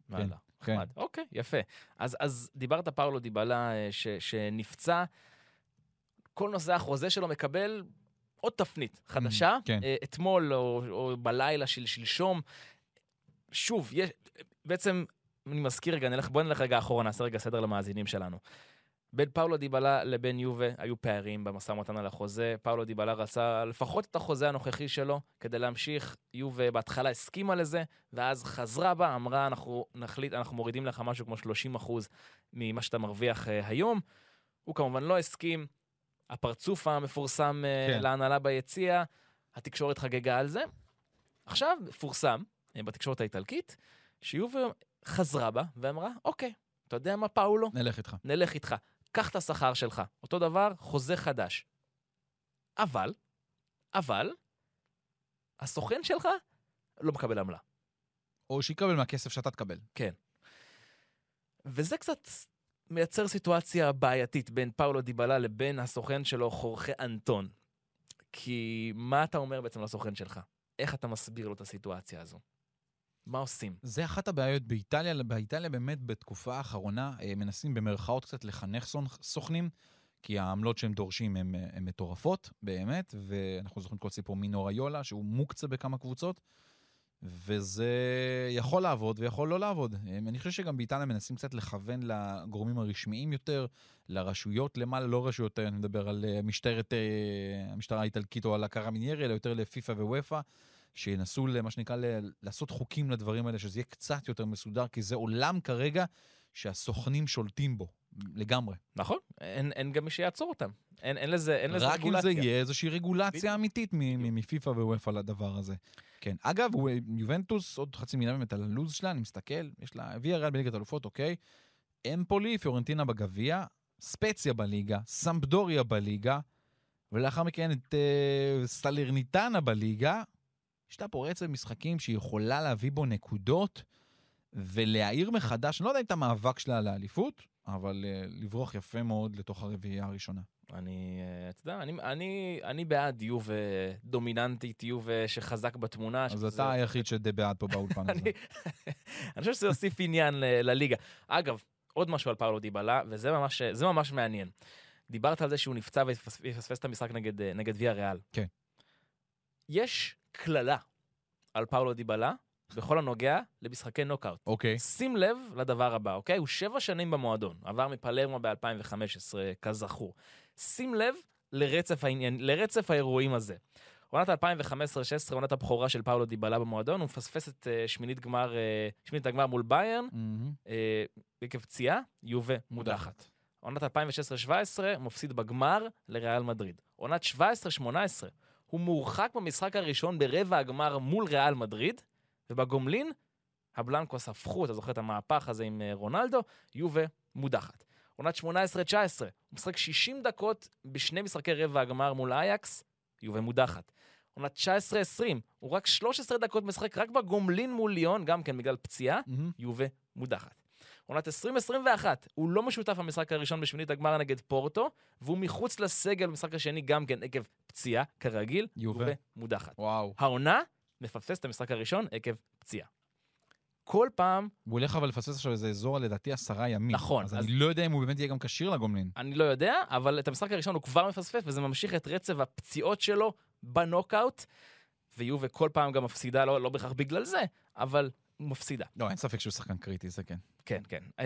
וואלה, כן. נחמד. אוקיי, יפה. אז, אז דיברת פאולו דיבלה אה, ש, שנפצע, כל נושא החוזה שלו מקבל עוד תפנית חדשה. כן. אה, אתמול או, או בלילה של שלשום, שוב, יש, בעצם, אני מזכיר רגע, נלך, בוא נלך רגע אחורה, נעשה רגע סדר למאזינים שלנו. בין פאולו דיבלה לבין יובה היו פערים במשא ומתן על החוזה. פאולו דיבלה רצה לפחות את החוזה הנוכחי שלו כדי להמשיך. יובה בהתחלה הסכימה לזה, ואז חזרה בה, אמרה, אנחנו נחליט, אנחנו מורידים לך משהו כמו 30 אחוז ממה שאתה מרוויח אה, היום. הוא כמובן לא הסכים. הפרצוף המפורסם אה, כן. להנהלה ביציע, התקשורת חגגה על זה. עכשיו פורסם אה, בתקשורת האיטלקית, שיובה חזרה בה ואמרה, אוקיי, אתה יודע מה, פאולו? נלך איתך. נלך איתך, קח את השכר שלך. אותו דבר, חוזה חדש. אבל, אבל, הסוכן שלך לא מקבל עמלה. או שיקבל מהכסף שאתה תקבל. וזה קצת מייצר סיטואציה בעייתית בין פאולו דיבלה לבין הסוכן שלו, חורכה אנטון. כי מה אתה אומר בעצם לסוכן שלך? איך אתה מסביר לו את הסיטואציה הזו? מה עושים? זה אחת הבעיות באיטליה, באיטליה באמת בתקופה האחרונה אה, מנסים במרכאות קצת לחנך סוכנים, כי העמלות שהם דורשים הן מטורפות, באמת, ואנחנו זוכרים כל סיפור מינו ריולה, שהוא מוקצה בכמה קבוצות, וזה יכול לעבוד ויכול לא לעבוד. אה, אני חושב שגם באיטליה מנסים קצת לכוון לגורמים הרשמיים יותר, לרשויות למעלה, לא רשויות, אני מדבר על אה, משטרת, המשטרה האיטלקית או על הקרמיניירי, אלא יותר לפיפ"א וופ"א. שינסו, מה שנקרא, לעשות חוקים לדברים האלה, שזה יהיה קצת יותר מסודר, כי זה עולם כרגע שהסוכנים שולטים בו, לגמרי. נכון, אין, אין גם מי שיעצור אותם. אין, אין לזה, אין לזה רק אם רגולציה. זה יהיה איזושהי רגולציה בדיוק. אמיתית מפיפ"א ווופ"א לדבר הזה. כן. אגב, יובנטוס, עוד חצי מילה באמת על הלו"ז שלה, אני מסתכל, יש לה, הביאה ריאל בליגת אלופות, אוקיי. אמפולי, פיורנטינה בגביע, ספציה בליגה, סמפדוריה בליגה, ולאחר מכן את אה, סלרניטנה בליגה. יש לה פה רצף משחקים שהיא יכולה להביא בו נקודות ולהעיר מחדש, אני לא יודע אם את המאבק שלה על האליפות, אבל אה, לברוח יפה מאוד לתוך הרביעייה הראשונה. אני, אה, אתה יודע, אני, אני, אני בעד יובה דומיננטית, יובה שחזק בתמונה. אז שזה- אתה היחיד שדי בעד פה באולפן הזה. אני חושב שזה יוסיף עניין לליגה. אגב, עוד משהו על פאולו דיבלה, וזה ממש, ממש מעניין. דיברת על זה שהוא נפצע ויפספס את המשחק נגד, אה, נגד ויה ריאל. כן. יש קללה על פאולו דיבלה בכל הנוגע למשחקי נוקאוט. אוקיי. שים לב לדבר הבא, אוקיי? הוא שבע שנים במועדון, עבר מפלרמו ב-2015, כזכור. שים לב לרצף, העניין, לרצף האירועים הזה. עונת 2015-2016, עונת הבכורה של פאולו דיבלה במועדון, הוא מפספס את uh, שמינית גמר, uh, שמינית הגמר מול ביירן, uh, עקב פציעה, יובה מודחת. עונת 2016-2017, מפסיד בגמר לריאל מדריד. עונת 17-18, הוא מורחק במשחק הראשון ברבע הגמר מול ריאל מדריד, ובגומלין, הבלנקוס הפכו, אתה זוכר את המהפך הזה עם אה, רונלדו, יובה מודחת. עונת 18-19, הוא משחק 60 דקות בשני משחקי רבע הגמר מול אייקס, יובה מודחת. עונת 19-20, הוא רק 13 דקות משחק רק בגומלין מול ליון, גם כן בגלל פציעה, מהמם. יובה מודחת. עונת 2021, הוא לא משותף במשחק הראשון בשמינית הגמר נגד פורטו, והוא מחוץ לסגל במשחק השני גם כן עקב פציעה, כרגיל, יובה. מודחת. וואו. העונה, מפספס את המשחק הראשון עקב פציעה. כל פעם, הוא הולך אבל לפספס עכשיו איזה אזור, לדעתי, עשרה ימים. נכון, אז אז- אני לא יודע אם הוא באמת יהיה גם כשיר לגומלין. אני לא יודע, אבל את המשחק הראשון הוא כבר מפספס, וזה ממשיך את רצף הפציעות שלו בנוקאוט, ויובה כל פעם גם מפסידה, לא, לא בהכרח בגלל זה, אבל מפסידה. לא, אין ספק שהוא שחקן קריטי, זה כן. כן, כן. Um,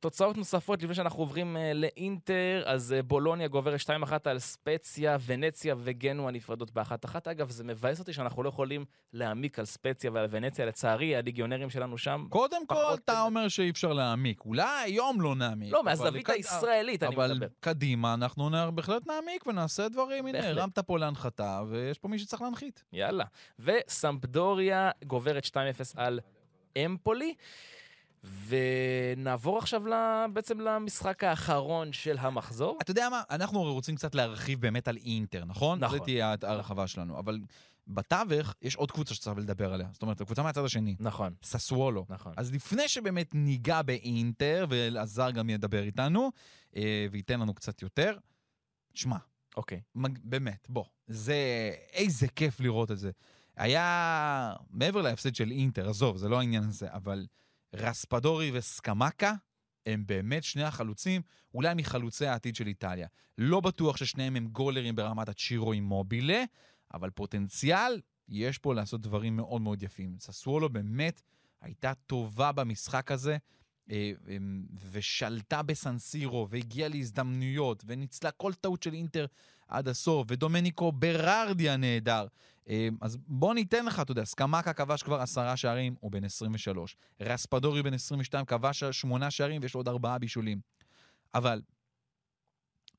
תוצאות נוספות לפני שאנחנו עוברים uh, לאינטר, אז uh, בולוניה גוברת 2-1 על ספציה, ונציה וגנוע נפרדות ב-1-1. אגב, זה מבאס אותי שאנחנו לא יכולים להעמיק על ספציה ועל ונציה. לצערי, הליגיונרים שלנו שם... קודם כל, אתה כזה. אומר שאי אפשר להעמיק. אולי היום לא נעמיק. לא, אבל מהזווית קד- הישראלית אני אבל מדבר. קדימה, אנחנו נ- בהחלט נעמיק ונעשה דברים. הנה. הרמת פה להנחתה, ויש פה מי שצריך להנחית. יאללה. וסמפדוריה גוברת 2-0 על אמפולי. ונעבור עכשיו בעצם למשחק האחרון של המחזור. אתה יודע מה? אנחנו רוצים קצת להרחיב באמת על אינטר, נכון? נכון. זו תהיה ההרחבה שלנו. אבל בתווך יש עוד קבוצה שצריך לדבר עליה. זאת אומרת, הקבוצה מהצד השני. נכון, ססוולו. נכון. אז לפני שבאמת ניגע באינטר, ואלעזר גם ידבר איתנו, אה, וייתן לנו קצת יותר, שמע, אוקיי. מג... באמת, בוא, זה... איזה כיף לראות את זה. היה, מעבר להפסד של אינטר, עזוב, זה לא העניין הזה, אבל רספדורי וסקמקה הם באמת שני החלוצים, אולי מחלוצי העתיד של איטליה. לא בטוח ששניהם הם גולרים ברמת הצ'ירו עם מובילה, אבל פוטנציאל, יש פה לעשות דברים מאוד מאוד יפים. ססוולו באמת הייתה טובה במשחק הזה, אה, ושלטה בסנסירו, והגיעה להזדמנויות, וניצלה כל טעות של אינטר עד הסוף, ודומניקו ברארדי הנהדר. אה, אז בוא ניתן לך, אתה יודע, סקמקה כבש כבר עשרה שערים, הוא בן 23. רספדורי בן 22 כבש שמונה שערים ויש לו עוד ארבעה בישולים. אבל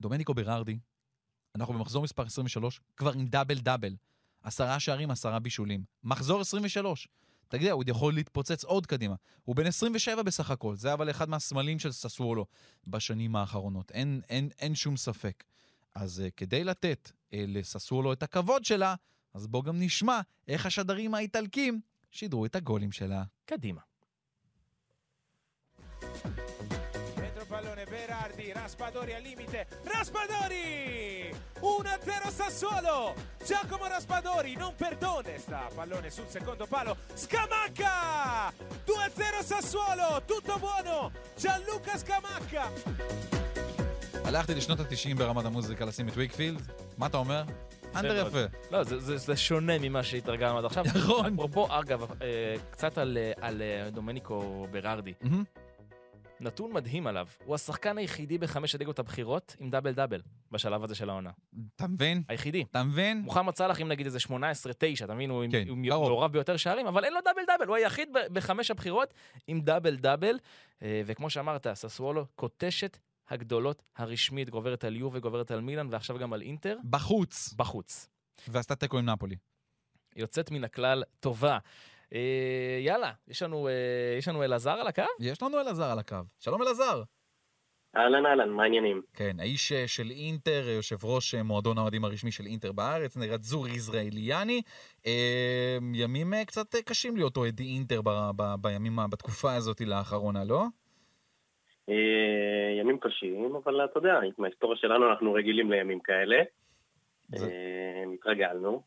דומניקו ברארדי, אנחנו במחזור מספר 23, כבר עם דאבל דאבל. עשרה שערים, עשרה בישולים. מחזור 23. אתה יודע, הוא יכול להתפוצץ עוד קדימה. הוא בן 27 בסך הכל, זה אבל אחד מהסמלים של ססוולו בשנים האחרונות. אין, אין, אין שום ספק. אז uh, כדי לתת uh, לססוולו את הכבוד שלה, אז בואו גם נשמע איך השדרים האיטלקים שידרו את הגולים שלה. קדימה. Dentro pallone Berardi, Raspadori al limite, Raspadori! 1-0 Sassuolo! Giacomo Raspadori non perdona, sta pallone sul secondo palo, Scamacca! 2-0 Sassuolo, tutto buono! Gianluca Scamacca! הלכתי לשנות ה-90 ברמת המוזיקה לשים את ויקפילד, מה אתה אומר? אנדר. יפה. לא, זה, זה, זה שונה ממה שהתרגלנו עד עכשיו. נכון. אפרופו, אגב, אה, קצת על, אה, על אה, דומניקו ברארדי. נתון מדהים עליו, הוא השחקן היחידי בחמש הליגות הבכירות עם דאבל דאבל בשלב הזה של העונה. אתה מבין? היחידי. אתה מבין? מוחמד סאלח, אם נגיד איזה 18-9, אתה מבין? הוא, כן, הוא. מעורב ביותר שערים, אבל אין לו דאבל דאבל, הוא היחיד בחמש הבחירות עם דאבל דאבל. וכמו שאמרת, ססוולו כותשת הגדולות הרשמית, גוברת על יובה, גוברת על מילאן, ועכשיו גם על אינטר, בחוץ. בחוץ. ועשתה תיקו עם נפולי. יוצאת מן הכלל טובה. אה, יאללה, יש לנו, אה, יש לנו אלעזר על הקו? יש לנו אלעזר על הקו. שלום אלעזר. אהלן אהלן, מה העניינים? כן, האיש אה, של אינטר, אה, יושב ראש אה, מועדון האוהדים הרשמי של אינטר בארץ, נרדזור יזרעאליאני. אה, ימים אה, קצת אה, קשים להיות אוהדי אינטר ב- ב- בימים, בתקופה הזאת לאחרונה, לא? אה, ימים קשים, אבל אתה יודע, מההיסטוריה שלנו אנחנו רגילים לימים כאלה. אה, התרגלנו.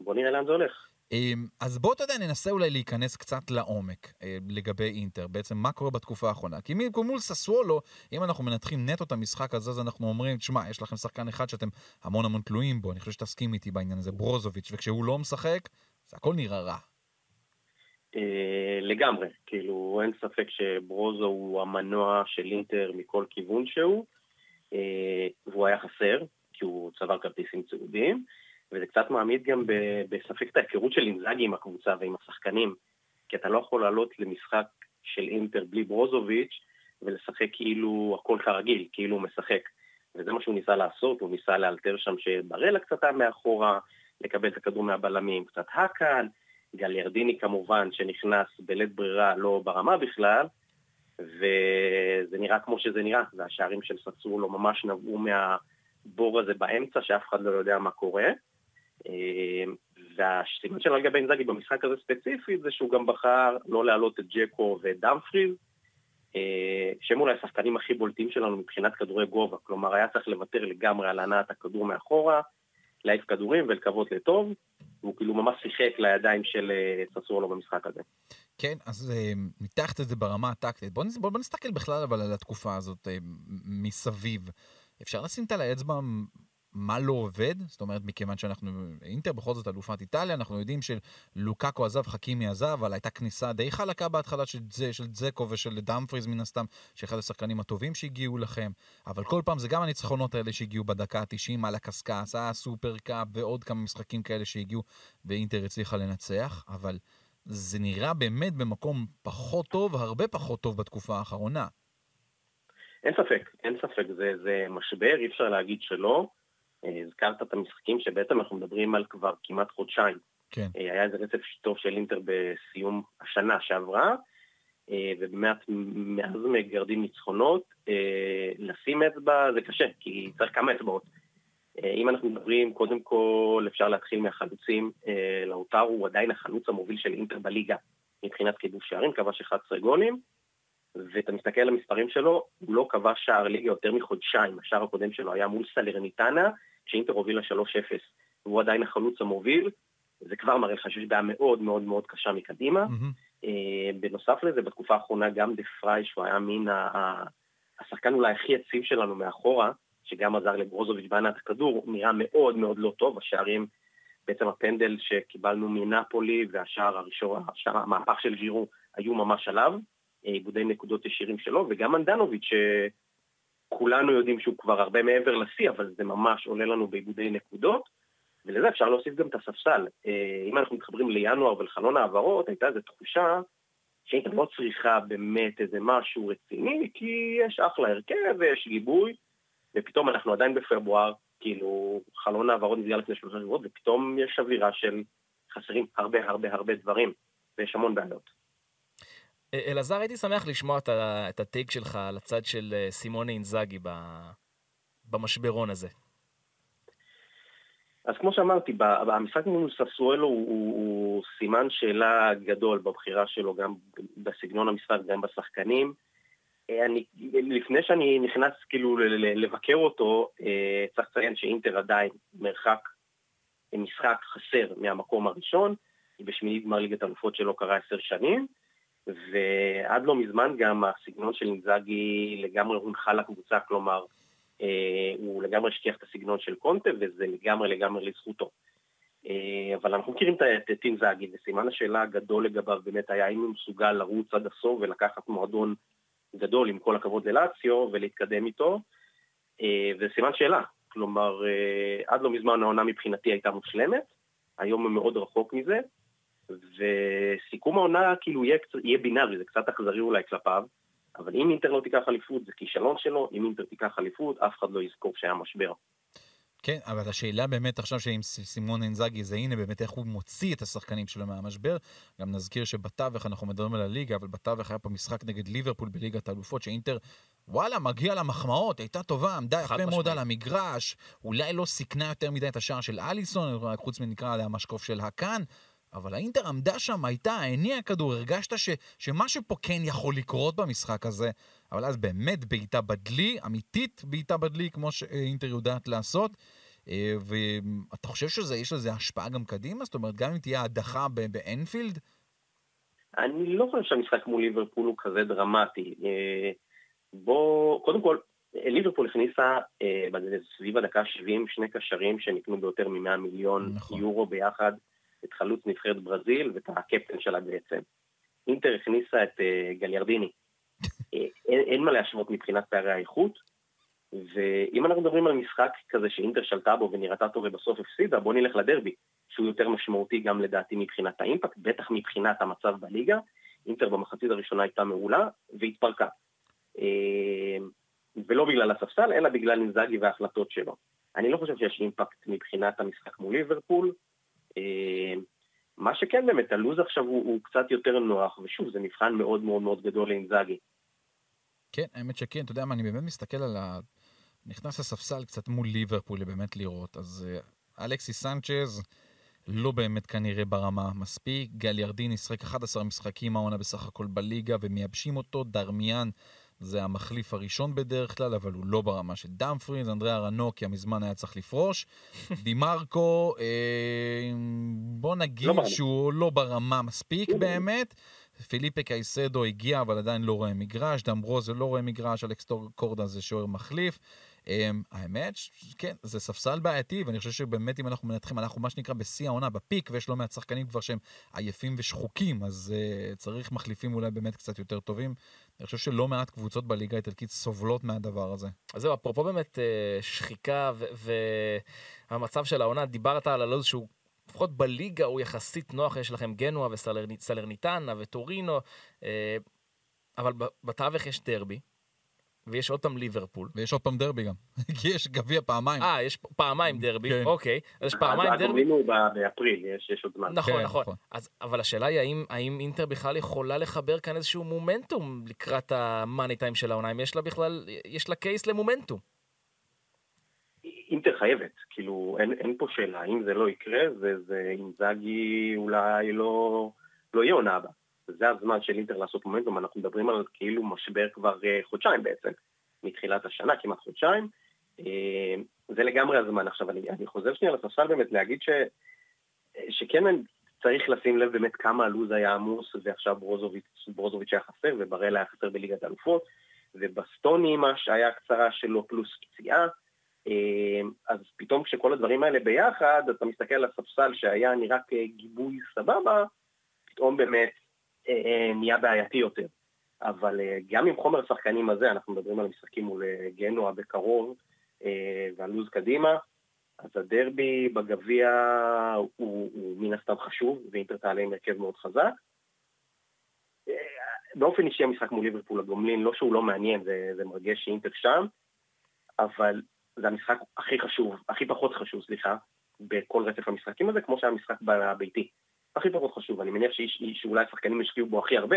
בוא נראה לאן זה הולך. אמ, אז בוא, אתה יודע, ננסה אולי להיכנס קצת לעומק אה, לגבי אינטר. בעצם, מה קורה בתקופה האחרונה? כי מ- מול ססוולו, אם אנחנו מנתחים נטו את המשחק הזה, אז אנחנו אומרים, תשמע, יש לכם שחקן אחד שאתם המון המון תלויים בו, אני חושב שתסכים איתי בעניין הזה, ברוזוביץ', וכשהוא לא משחק, זה הכל נראה רע. אה, לגמרי, כאילו אין ספק שברוזו הוא המנוע של אינטר מכל כיוון שהוא, אה, והוא היה חסר, כי הוא צבר כרטיסים צהובים, וזה קצת מעמיד גם בספק את ההיכרות של אינזאגי עם הקבוצה ועם השחקנים, כי אתה לא יכול לעלות למשחק של אינטר בלי ברוזוביץ' ולשחק כאילו הכל כרגיל, כאילו הוא משחק. וזה מה שהוא ניסה לעשות, הוא ניסה לאלתר שם שבראלה קצת היה מאחורה, לקבל את הכדור מהבלמים, קצת האקן, גליארדיני כמובן, שנכנס בלית ברירה, לא ברמה בכלל, וזה נראה כמו שזה נראה, והשערים של ססולו ממש נבעו מהבור הזה באמצע, שאף אחד לא יודע מה קורה. אה, והסימן של לגבי אינזאגי במשחק הזה ספציפית, זה שהוא גם בחר לא להעלות את ג'קו ואת דאמפריז, אה, שהם אולי השחקנים הכי בולטים שלנו מבחינת כדורי גובה. כלומר, היה צריך לוותר לגמרי על הנעת הכדור מאחורה, להעיף כדורים ולקוות לטוב. והוא כאילו ממש שיחק לידיים של אה, ססוולו במשחק הזה. כן, אז אה, ניתחת את זה ברמה הטקטית. בוא, בוא, בוא נסתכל בכלל אבל על התקופה הזאת אה, מסביב. אפשר לשים את האצבע מה לא עובד? זאת אומרת, מכיוון שאנחנו, אינטר בכל זאת אלופת איטליה, אנחנו יודעים שלוקאקו עזב, חכימי עזב, אבל הייתה כניסה די חלקה בהתחלה של, זה, של זקו ושל דאמפריז מן הסתם, שאחד השחקנים הטובים שהגיעו לכם, אבל כל פעם זה גם הניצחונות האלה שהגיעו בדקה ה-90 על הקשקש, הסופר קאפ ועוד כמה משחקים כאלה שהגיעו, ואינטר הצליחה לנצח, אבל זה נראה באמת במקום פחות טוב, הרבה פחות טוב בתקופה האחרונה. אין ספק, אין ספק, זה, זה משבר, אי אפשר להגיד שלא. אה, הזכרת את המשחקים שבעצם אנחנו מדברים על כבר כמעט חודשיים. כן. אה, היה איזה רצף טוב של אינטר בסיום השנה שעברה, אה, ובאמת מאז מגרדים ניצחונות, לשים אצבע זה קשה, כי צריך כמה אצבעות. אם אנחנו מדברים, קודם כל אפשר להתחיל מהחלוצים. לאוטרו הוא עדיין החלוץ המוביל של אינטר בליגה מבחינת כיבוש שערים, כבש 11 גולים, ואתה מסתכל על המספרים שלו, הוא לא כבש שער ליגה יותר מחודשיים. השער הקודם שלו היה מול סלרניטנה, כשאינטר הובילה 3-0, והוא עדיין החלוץ המוביל. זה כבר מראה לך שיש בעיה מאוד מאוד מאוד קשה מקדימה. אה, בנוסף לזה, בתקופה האחרונה גם דה פריי, שהוא היה מין השחקן אולי הכי יציב שלנו מאחורה, שגם עזר לברוזוביץ' בענת הכדור, נראה מאוד מאוד לא טוב. השערים, בעצם הפנדל שקיבלנו מנפולי והשער הראשון, השער, המהפך של ג'ירו, היו ממש עליו, אה, עיבודי נקודות ישירים שלו, וגם אנדנוביץ', שכולנו יודעים שהוא כבר הרבה מעבר לשיא, אבל זה ממש עולה לנו בעיבודי נקודות. ולזה אפשר להוסיף גם את הספסל. אה, אם אנחנו מתחברים לינואר ולחלון העברות, הייתה איזו תחושה שהיית לא צריכה באמת איזה משהו רציני, כי יש אחלה הרכב ויש גיבוי, ופתאום אנחנו עדיין בפברואר, כאילו חלון העברות נסגר לפני שלושה שבועות, ופתאום יש אווירה של חסרים הרבה הרבה הרבה דברים, ויש המון בעיות. אלעזר, הייתי שמח לשמוע את את הטייק שלך על הצד של אה, סימונה אינזאגי במשברון הזה. אז כמו שאמרתי, המשחק מול ססואלו הוא, הוא, הוא סימן שאלה גדול בבחירה שלו, גם בסגנון המשחק, גם בשחקנים. אה, אני, לפני שאני נכנס כאילו לבקר אותו, אה, צריך לציין שאינטר עדיין מרחק משחק חסר מהמקום הראשון, היא בשמינית גמר ליגת אלופות שלא קרה עשר שנים, ועד לא מזמן גם הסגנון של אינזאגי לגמרי הונחה לקבוצה, כלומר, אה, הוא לגמרי השטיח את הסגנון של קונטה, וזה לגמרי לגמרי לזכותו. אה, אבל אנחנו מכירים את- אינזאגי, וסימן השאלה הגדול לגביו באמת היה אם הוא מסוגל לרוץ עד הסוף ולקחת מועדון גדול, עם כל הכבוד ללאציו, ולהתקדם איתו, אה, וזה סימן שאלה. כלומר, אה, עד לא מזמן העונה מבחינתי הייתה מושלמת, היום הוא מאוד רחוק מזה, וסיכום העונה כאילו יהיה, יהיה בינארי, זה קצת אכזרי אולי כלפיו, אבל אם אינטר לא תיקח אליפות זה כישלון שלו, אם אינטר תיקח אליפות אף אחד לא יזכור שהיה משבר. כן, אבל השאלה באמת עכשיו שאם סימון אינזאגי זה הנה באמת איך הוא מוציא את השחקנים שלו מהמשבר. גם נזכיר שבתווך אנחנו מדברים על הליגה, אבל בתווך היה פה משחק נגד ליברפול בליגת האלופות, שאינטר, וואלה, מגיע לה מחמאות, הייתה טובה, עמדה יפה מאוד. על המגרש, אולי לא סיכנה יותר מדי את השער של אליסון, חוץ מנקרא עליה המשקוף של הקאן. אבל האינטר עמדה שם, הייתה, הניעה כדור, הרגשת ש, שמשהו פה כן יכול לקרות במשחק הזה. אבל אז באמת בעיטה בדלי, אמיתית בעיטה בדלי, כמו שאינטר יודעת לעשות. אה, ואתה חושב שיש לזה השפעה גם קדימה? זאת אומרת, גם אם תהיה הדחה באנפילד? אני לא חושב שהמשחק מול ליברפול הוא כזה דרמטי. אה, בוא, קודם כל, ליברפול הכניסה אה, סביב הדקה 70 שני קשרים שנקנו ביותר מ-100 מיליון נכון. יורו ביחד, את חלוץ נבחרת ברזיל ואת הקפטן שלה בעצם. אינטר הכניסה את אה, גליארדיני. אה, אין, אין מה להשוות מבחינת פערי האיכות, ואם אנחנו מדברים על משחק כזה שאינטר שלטה בו ונראתה טוב ובסוף הפסידה, בוא נלך לדרבי, שהוא יותר משמעותי גם לדעתי מבחינת האימפקט, בטח מבחינת המצב בליגה. אינטר במחצית הראשונה הייתה מעולה והתפרקה. אה, ולא בגלל הספסל, אלא בגלל נזאגי וההחלטות שלו. אני לא חושב שיש אימפקט מבחינת המשחק מול ליברפול. אה, מה שכן באמת, הלו"ז עכשיו הוא, הוא קצת יותר נוח, ושוב, זה מבחן מאוד מאוד מאוד גדול לאינזאגי. כן, האמת שכן, אתה יודע מה, אני באמת מסתכל על ה... נכנס לספסל קצת מול ליברפול באמת לראות, אז אה, אלכסי סנצ'ז לא באמת כנראה ברמה מספיק, גליארדיני שיחק 11 משחקים העונה בסך הכל בליגה ומייבשים אותו, דרמיאן זה המחליף הראשון בדרך כלל, אבל הוא לא ברמה של דאמפריז, אנדריאה רנוקיה מזמן היה צריך לפרוש, דימרקו, אה, בוא נגיד לא. שהוא לא ברמה מספיק באמת. פיליפה קייסדו הגיע, אבל עדיין לא רואה מגרש, דמברוזו לא רואה מגרש, אלכס קורדה זה שוער מחליף. Um, האמת, כן, זה ספסל בעייתי, ואני חושב שבאמת אם אנחנו מנתחים, אנחנו מה שנקרא בשיא העונה, בפיק, ויש לא מעט שחקנים כבר שהם עייפים ושחוקים, אז uh, צריך מחליפים אולי באמת קצת יותר טובים. אני חושב שלא מעט קבוצות בליגה האיטלקית סובלות מהדבר הזה. אז זהו, אפרופו באמת אה, שחיקה והמצב של העונה, דיברת על הלו"ז שהוא, לפחות בליגה הוא יחסית נוח, יש לכם גנואה וסלרניטנה וטורינו, אה, אבל בתווך יש דרבי, ויש עוד פעם ליברפול. ויש עוד פעם דרבי גם, כי יש גביע פעמיים. אה, יש פעמיים דרבי, כן. אוקיי, אז יש פעמיים דרבי. הגומלין הוא ב- באפריל, יש, יש עוד זמן. נכון, כן, נכון. נכון. אז, אבל השאלה היא האם, האם אינטר בכלל יכולה לחבר כאן איזשהו מומנטום לקראת המאני טיים של העונה, אם יש לה בכלל, יש לה קייס למומנטום. אינטר חייבת, כאילו אין, אין פה שאלה, אם זה לא יקרה, זה, זה אינזאגי אולי לא, לא יהיה עונה הבאה. זה הזמן של אינטר לעשות מומנטום, אנחנו מדברים על כאילו משבר כבר אה, חודשיים בעצם, מתחילת השנה, כמעט חודשיים. אה, זה לגמרי הזמן. עכשיו, אני, אני חוזר שנייה לספסל באמת להגיד ש, שכן צריך לשים לב באמת כמה הלו"ז היה עמוס, ועכשיו ברוזוביץ', ברוזוביץ' היה חסר, ובראל היה חסר בליגת האלופות, ובסטוני מה שהיה קצרה שלו פלוס פציעה. אה, אז פתאום כשכל הדברים האלה ביחד, אתה מסתכל על הספסל שהיה נראה כגיבוי סבבה, פתאום באמת נהיה בעייתי יותר. אבל אה, גם עם חומר השחקנים הזה, אנחנו מדברים על משחקים מול אה, גנואה בקרוב, אה, והלו"ז קדימה, אז הדרבי בגביע הוא, הוא מן הסתם חשוב, ואינטר תעלה עם הרכב מאוד חזק. אה, באופן אישי המשחק מול ליברפול הגומלין, לא שהוא לא מעניין, זה, זה מרגש שאינטר שם, אבל זה המשחק הכי חשוב, הכי פחות חשוב, סליחה, בכל רצף המשחקים הזה, כמו שהיה המשחק הביתי. הכי פחות חשוב, אני מניח שאיש, שאולי השחקנים ישקיעו בו הכי הרבה,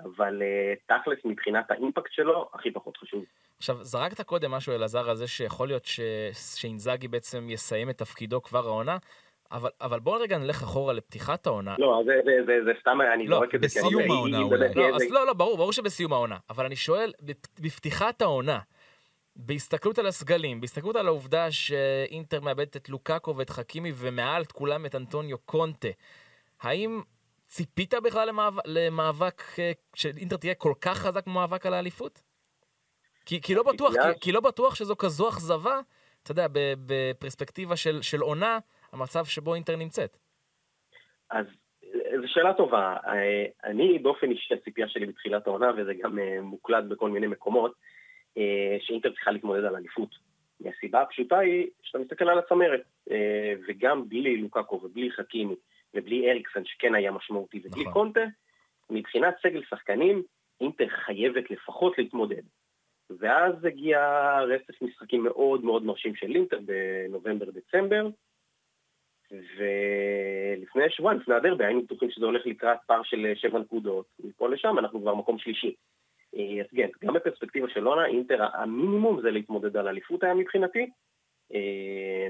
אבל uh, תכלס מבחינת האימפקט שלו, הכי פחות חשוב. עכשיו, זרקת קודם משהו, אלעזר, על זה שיכול להיות ש... שאינזאגי בעצם יסיים את תפקידו כבר העונה, אבל, אבל בואו רגע נלך אחורה לפתיחת העונה. לא, זה, זה, זה, זה סתם, אני לא, זורק את זה. בסיום העונה אולי. לא, אז איזה- לא, לא, ברור, ברור שבסיום העונה. אבל אני שואל, בפ- בפתיחת העונה, בהסתכלות על הסגלים, בהסתכלות על העובדה שאינטר מאבדת את לוקאקו ואת חכימי, ומעל את כולם את אנטוניו קונטה, האם ציפית בכלל למאבק, למאבק אה, שאינטר תהיה כל כך חזק במאבק על האליפות? כי, כי, לא בטוח, כי, כי לא בטוח שזו כזו אכזבה, אתה יודע, בפרספקטיבה של, של עונה, המצב שבו אינטר נמצאת. אז אה, זו שאלה טובה. אה, אני באופן אישי, הציפייה שלי בתחילת העונה, וזה גם מוקלט בכל מיני מקומות, שאינטר צריכה להתמודד על אליפות. מהסיבה הפשוטה היא שאתה מסתכל על הצמרת, וגם בלי לוקאקו ובלי חכימי ובלי אריקסן, שכן היה משמעותי, ובלי נכון. קונטה, מבחינת סגל שחקנים, אינטר חייבת לפחות להתמודד. ואז הגיע רצף משחקים מאוד מאוד מרשים של אינטר בנובמבר-דצמבר, ולפני שבועיים, לפני הדרבי, היינו בטוחים שזה הולך לקראת פער של שבע נקודות. מפה לשם אנחנו כבר מקום שלישי. אז כן, גם בפרספקטיבה של עונה, אינטר המינימום זה להתמודד על אליפות היה מבחינתי, אה,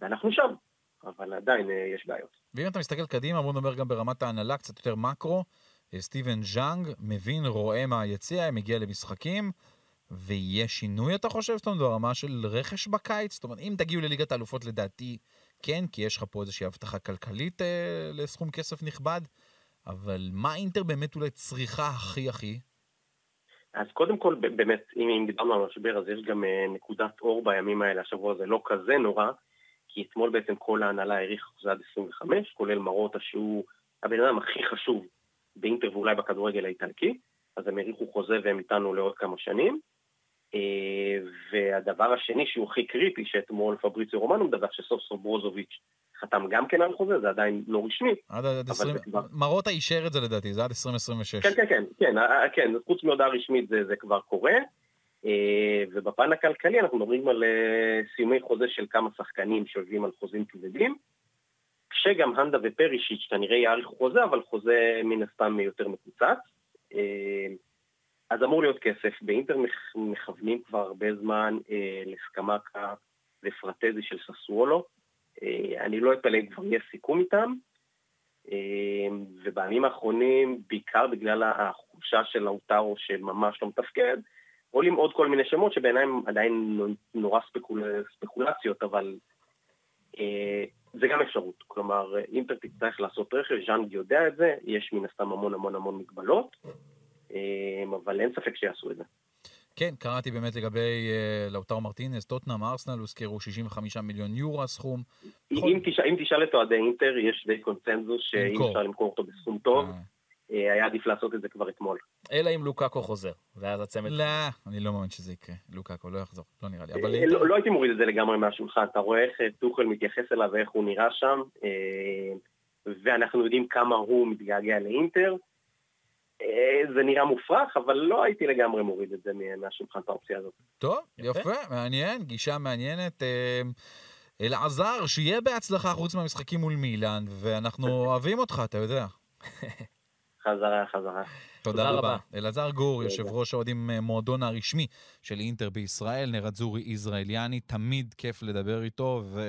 ואנחנו שם, אבל עדיין אה, יש בעיות. ואם אתה מסתכל קדימה, בוא נדבר גם ברמת ההנהלה, קצת יותר מקרו. סטיבן ז'אנג מבין, רואה מהיציע, מגיע למשחקים, ויש שינוי, אתה חושב? זאת אומרת, ברמה של רכש בקיץ? זאת אומרת, אם תגיעו לליגת האלופות, לדעתי, כן, כי יש לך פה איזושהי הבטחה כלכלית אה, לסכום כסף נכבד, אבל מה אינטר באמת אולי צריכה הכי הכי? אז קודם כל, באמת, אם דיברנו על המשבר, אז יש גם אה, נקודת אור בימים האלה, השבוע הזה לא כזה נורא, כי אתמול בעצם כל ההנהלה האריך חוזה עד 25, כולל מרוטה שהוא הבן אדם הכי חשוב באינטר ואולי בכדורגל האיטלקי, אז הם האריכו חוזה והם איתנו לעוד כמה שנים. אה, והדבר השני שהוא הכי קריטי, שאתמול פבריציו רומנו מדווח שסוף סוף ברוזוביץ' חתם גם כן על חוזה, זה עדיין לא רשמי. עד, עד 20... כבר... מרוטה אישר את זה לדעתי, זה עד 2026. כן, כן, כן, כן, אה, אה, כן, חוץ מהודעה רשמית זה, זה כבר קורה. ובפן הכלכלי אנחנו מדברים על סיומי חוזה של כמה שחקנים שיושבים על חוזים כבדים. כשגם הנדה ופרישיץ' כנראה יאריכו חוזה, אבל חוזה מן הסתם יותר מקוצץ. אז אמור להיות כסף. באינטר מכוונים כבר הרבה זמן אה, לסקמקה ופרטזי של ססוולו. אה, אני לא אתפלא אם כבר יהיה סיכום איתם. אה, ובימים האחרונים, בעיקר בגלל החולשה של לאוטרו שממש לא מתפקד, עולים עוד כל מיני שמות שבעיניי הם עדיין נורא ספקול... ספקולציות, אבל אה, זה גם אפשרות. כלומר, אינטר תצטרך לעשות רכש, ז'אנג יודע את זה, יש מן הסתם המון המון המון מגבלות. אמ, אבל אין ספק שיעשו את זה. כן, קראתי באמת לגבי uh, לאוטר מרטינס, טוטנאם, ארסנל, הוזכרו 65 מיליון יורו הסכום. אם, יכול... תשאל, אם תשאל את אוהדי אינטר, יש די קונצנזוס שאם אפשר למכור אותו בסכום טוב, אה. אה. היה עדיף לעשות את זה כבר אתמול. אלא אם לוקאקו חוזר, ואז הצמד... לא, אני לא מאמין שזה יקרה. לוקאקו לא יחזור, לא נראה לי. אבל... לא, לא הייתי מוריד את זה לגמרי מהשולחן. אתה רואה איך טוחל מתייחס אליו ואיך הוא נראה שם, ואנחנו יודעים כמה הוא מתגעגע לאינטר. אה, זה נראה מופרך, אבל לא הייתי לגמרי מוריד את זה מהשולחן את האופציה הזאת. טוב, יפה, מעניין, גישה מעניינת. אה, אלעזר, שיהיה בהצלחה חוץ מהמשחקים מול מילאן, ואנחנו אוהבים אותך, אתה יודע. חזרה, חזרה. תודה רבה. אלעזר גור, יושב ראש האוהדים אה, מועדון הרשמי של אינטר בישראל, נרדזורי יזרעאליאני, תמיד כיף לדבר איתו, ו...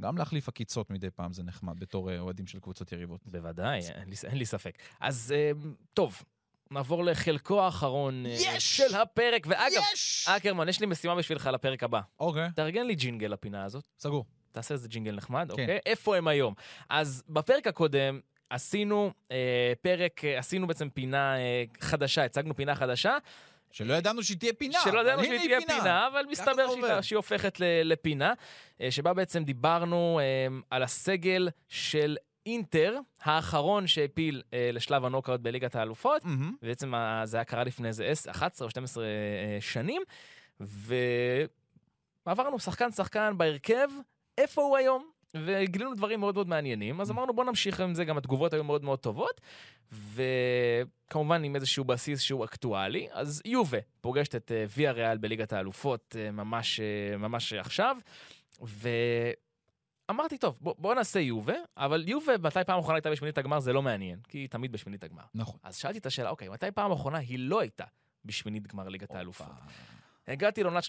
גם להחליף עקיצות מדי פעם זה נחמד, בתור אה, אוהדים של קבוצות יריבות. בוודאי, אין לי, ספק. אז אה, טוב, נעבור לחלקו האחרון! אה, של הפרק. ואגב, יש! אקרמן, יש לי משימה בשבילך לפרק הבא. אוקיי. תארגן לי ג'ינגל לפינה הזאת. סגור. תעשה איזה ג'ינגל נחמד, כן. אוקיי? איפה הם היום? אז בפרק הקודם עשינו אה, פרק, עשינו בעצם פינה אה, חדשה, הצגנו פינה חדשה. שלא ידענו שהיא תהיה פינה. שלא ידענו שהיא תהיה פינה, פינה אבל מסתבר שהיא, שהיא הופכת לפינה, אה, שבה בעצם דיברנו אה, על הסגל של אינטר, האחרון שהפיל אה, לשלב הנוקאוט בליגת האלופות, mm-hmm. ובעצם זה היה קרה לפני איזה 11 או 12 שנים, ועברנו שחקן-שחקן בהרכב, איפה הוא היום? וגילינו דברים מאוד מאוד מעניינים, אז אמרנו בוא נמשיך עם זה, גם התגובות היו מאוד מאוד טובות, וכמובן עם איזשהו בסיס שהוא אקטואלי, אז יובה פוגשת את אה, ויה ריאל בליגת האלופות אה, ממש, אה, ממש עכשיו, ואמרתי, טוב, בוא, בוא נעשה יובה, אבל יובה, מתי פעם אחרונה הייתה בשמינית הגמר זה לא מעניין, כי היא תמיד בשמינית הגמר. נכון. אז שאלתי את השאלה, אוקיי, מתי פעם אחרונה היא לא הייתה בשמינית גמר ליגת האלופות? הגעתי לעונת 13-14,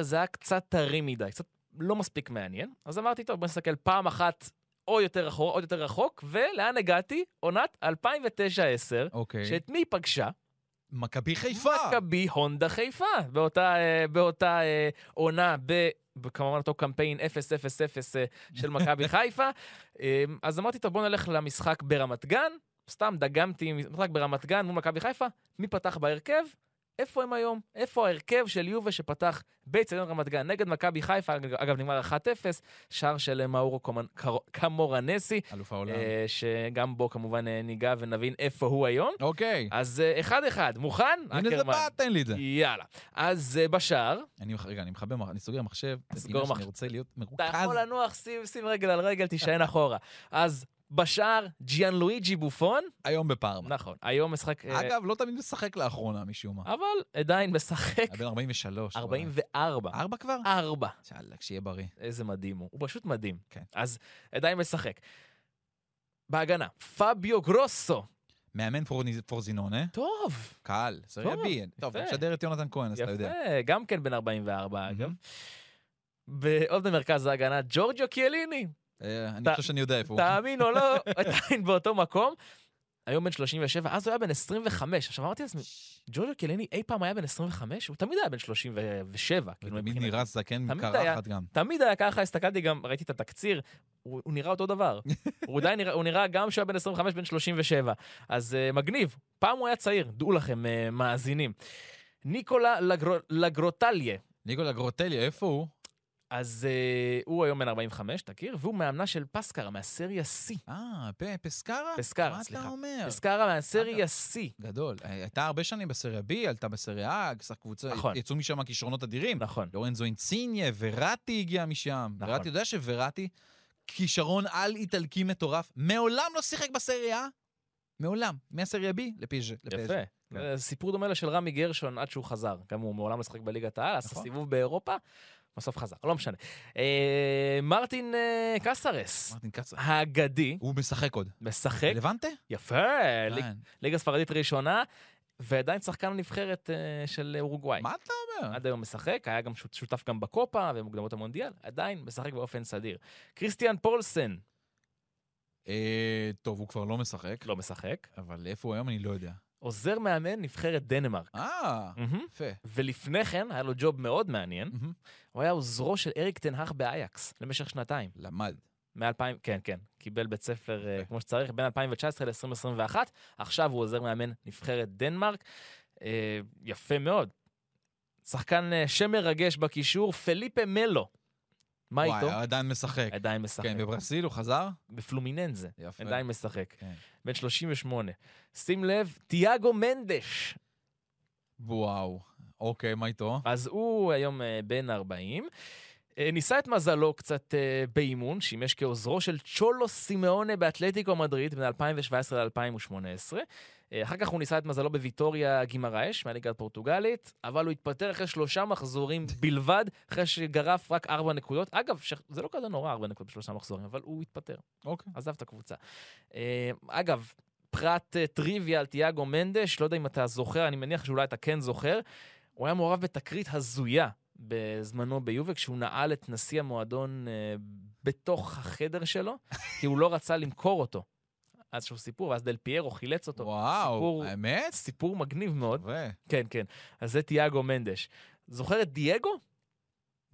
זה היה קצת טרי מדי, קצת לא מספיק מעניין, אז אמרתי, טוב, בוא נסתכל פעם אחת או יותר רחוק, עוד יותר רחוק, ולאן הגעתי? עונת 2009-2010, אוקיי. שאת מי פגשה? מכבי חיפה. מכבי הונדה חיפה, באותה, אה, באותה אה, עונה, ב... כמובן אותו קמפיין 0-0-0 אה, של מכבי חיפה. אז אמרתי, טוב, בוא נלך למשחק ברמת גן. סתם דגמתי משחק ברמת גן מול מכבי חיפה. מי פתח בהרכב? איפה הם היום? איפה ההרכב של יובה שפתח באצטדיון רמת גן נגד מכבי חיפה, אגב נגמר 1-0, שער של מאורו קמורנסי. אלוף העולם. אה, שגם בו כמובן אה, ניגע ונבין איפה הוא היום. אוקיי. אז אה, אחד-אחד, מוכן? הנה זה בא, תן לי את זה. יאללה. אז בשער... אני, רגע, אני מכבה, אני סוגר מחשב. סגור מחשב. אני רוצה להיות מרוכז. אתה יכול לנוח, שים, שים רגל על רגל, תישען אחורה. אז בשער ג'יאן לואיג'י בופון. היום בפארמה. נכון, היום משחק... אה, אגב, לא תמיד משחק לאחרונה משום מה. אבל עדיין משחק היה בן 43. 44. ארבע כבר? ארבע. שאללה, שיהיה בריא. איזה מדהים הוא. הוא פשוט מדהים. כן. אז עדיין משחק. בהגנה, פביו גרוסו. מאמן פורזינונה. טוב. קל, סריה בי. טוב. משדר את יונתן כהן, אז אתה יודע. יפה, גם כן בן 44 אגב. ועוד במרכז ההגנה, ג'ורג'ו קיאליני. אה, אני חושב שאני יודע איפה הוא. תאמין או לא, עדיין באותו מקום. היום בן 37, אז הוא היה בן 25. עכשיו אמרתי לעצמי, ג'ורג'ו קיאליני אי פעם היה בן 25? הוא תמיד היה בן 37. כאילו, תמיד. נראה זקן תמיד קרחת. גם. תמיד היה ככה, הסתכלתי גם, ראיתי את התקציר, הוא, הוא נראה אותו דבר. הוא עדיין נראה, הוא נראה גם כשהוא היה בן 25, בן 37. אז uh, מגניב. פעם הוא היה צעיר, דעו לכם, uh, מאזינים. ניקולה לגר... לגרוטליה. ניקולה גרוטלי, איפה הוא? אז uh, הוא היום בן 45, תכיר, והוא מאמנה של פסקרה מהסריה C. אה, פסקרה? פסקרה, מה סליחה. אתה אומר? פסקרה מהסריה. C. גדול. אה, הייתה הרבה שנים בסריה B, עלתה בסריה A, קצת קבוצה, נכון. יצאו משם כישרונות אדירים. נכון. לורנזו אינציניה, וראטי הגיע משם. נכון. וראטי, יודע שוראטי, כישרון על איטלקי מטורף, מעולם לא שיחק בסריה A. מעולם. מהסריה B לפז'ה. יפה. אה, סיפור דומה לשל רמי גרשון עד שהוא חזר. גם הוא מעולם לא שיחק בליגת העל, עשה נכון. סיבוב באירופה, בסוף חזר, לא משנה. אה, מרטין אה, קסרס, מרטין קצר. האגדי, הוא משחק עוד. משחק, לבנטה? יפה, ליג-. ליגה ספרדית ראשונה, ועדיין שחקן הנבחרת אה, של אורוגוואי. מה אתה אומר? עד היום משחק, היה גם שות- שותף גם בקופה ומוקדמות המונדיאל, עדיין משחק באופן סדיר. כריסטיאן פולסן אה, טוב, הוא כבר לא משחק, לא משחק, אבל איפה הוא היום אני לא יודע. עוזר מאמן נבחרת דנמרק. אה, מהמם. יפה. ולפני כן היה לו ג'וב מאוד מעניין, מהמם. הוא היה עוזרו של אריק תנהך באייקס למשך שנתיים. למד. מ-2000, כן, כן, קיבל בית ספר אה, יפה. כמו שצריך, בין 2019 ל-2021, עכשיו הוא עוזר מאמן נבחרת דנמרק. אה, יפה מאוד. שחקן אה, שם מרגש בקישור, פליפה מלו. מה וואי, איתו? עדיין משחק. עדיין משחק. כן, בברסיל הוא חזר? בפלומיננזה, יפה. עדיין משחק. כן. בן 38. שים לב, תיאגו מנדש. וואו. אוקיי, מה איתו? אז הוא היום אה, בן 40. אה, ניסה את מזלו קצת אה, באימון, שימש כעוזרו של צ'ולו סימאונה באתלטיקו מדריד בין 2017 ל-2018. אה, אחר כך הוא ניסה את מזלו בוויטוריה גימרייש, מהליגה הפורטוגלית, אבל הוא התפטר אחרי שלושה מחזורים בלבד, אחרי שגרף רק ארבע נקודות. אגב, ש... זה לא כזה נורא, ארבע נקודות בשלושה מחזורים, אבל הוא התפטר, אוקיי. עזב את הקבוצה. אה, אגב, פרט אה, טריוויה על תיאגו מנדש, לא יודע אם אתה זוכר, אני מניח שאולי אתה כן זוכר, הוא היה מעורב בתקרית הזויה בזמנו ביובה, כשהוא נעל את נשיא המועדון בתוך החדר שלו, כי הוא לא רצה למכור אותו. אז שהוא סיפור, ואז דל פיירו חילץ אותו. וואו, סיפור, האמת? סיפור מגניב מאוד. יפה. כן, כן. אז זה תיאגו מנדש. זוכר את דייגו?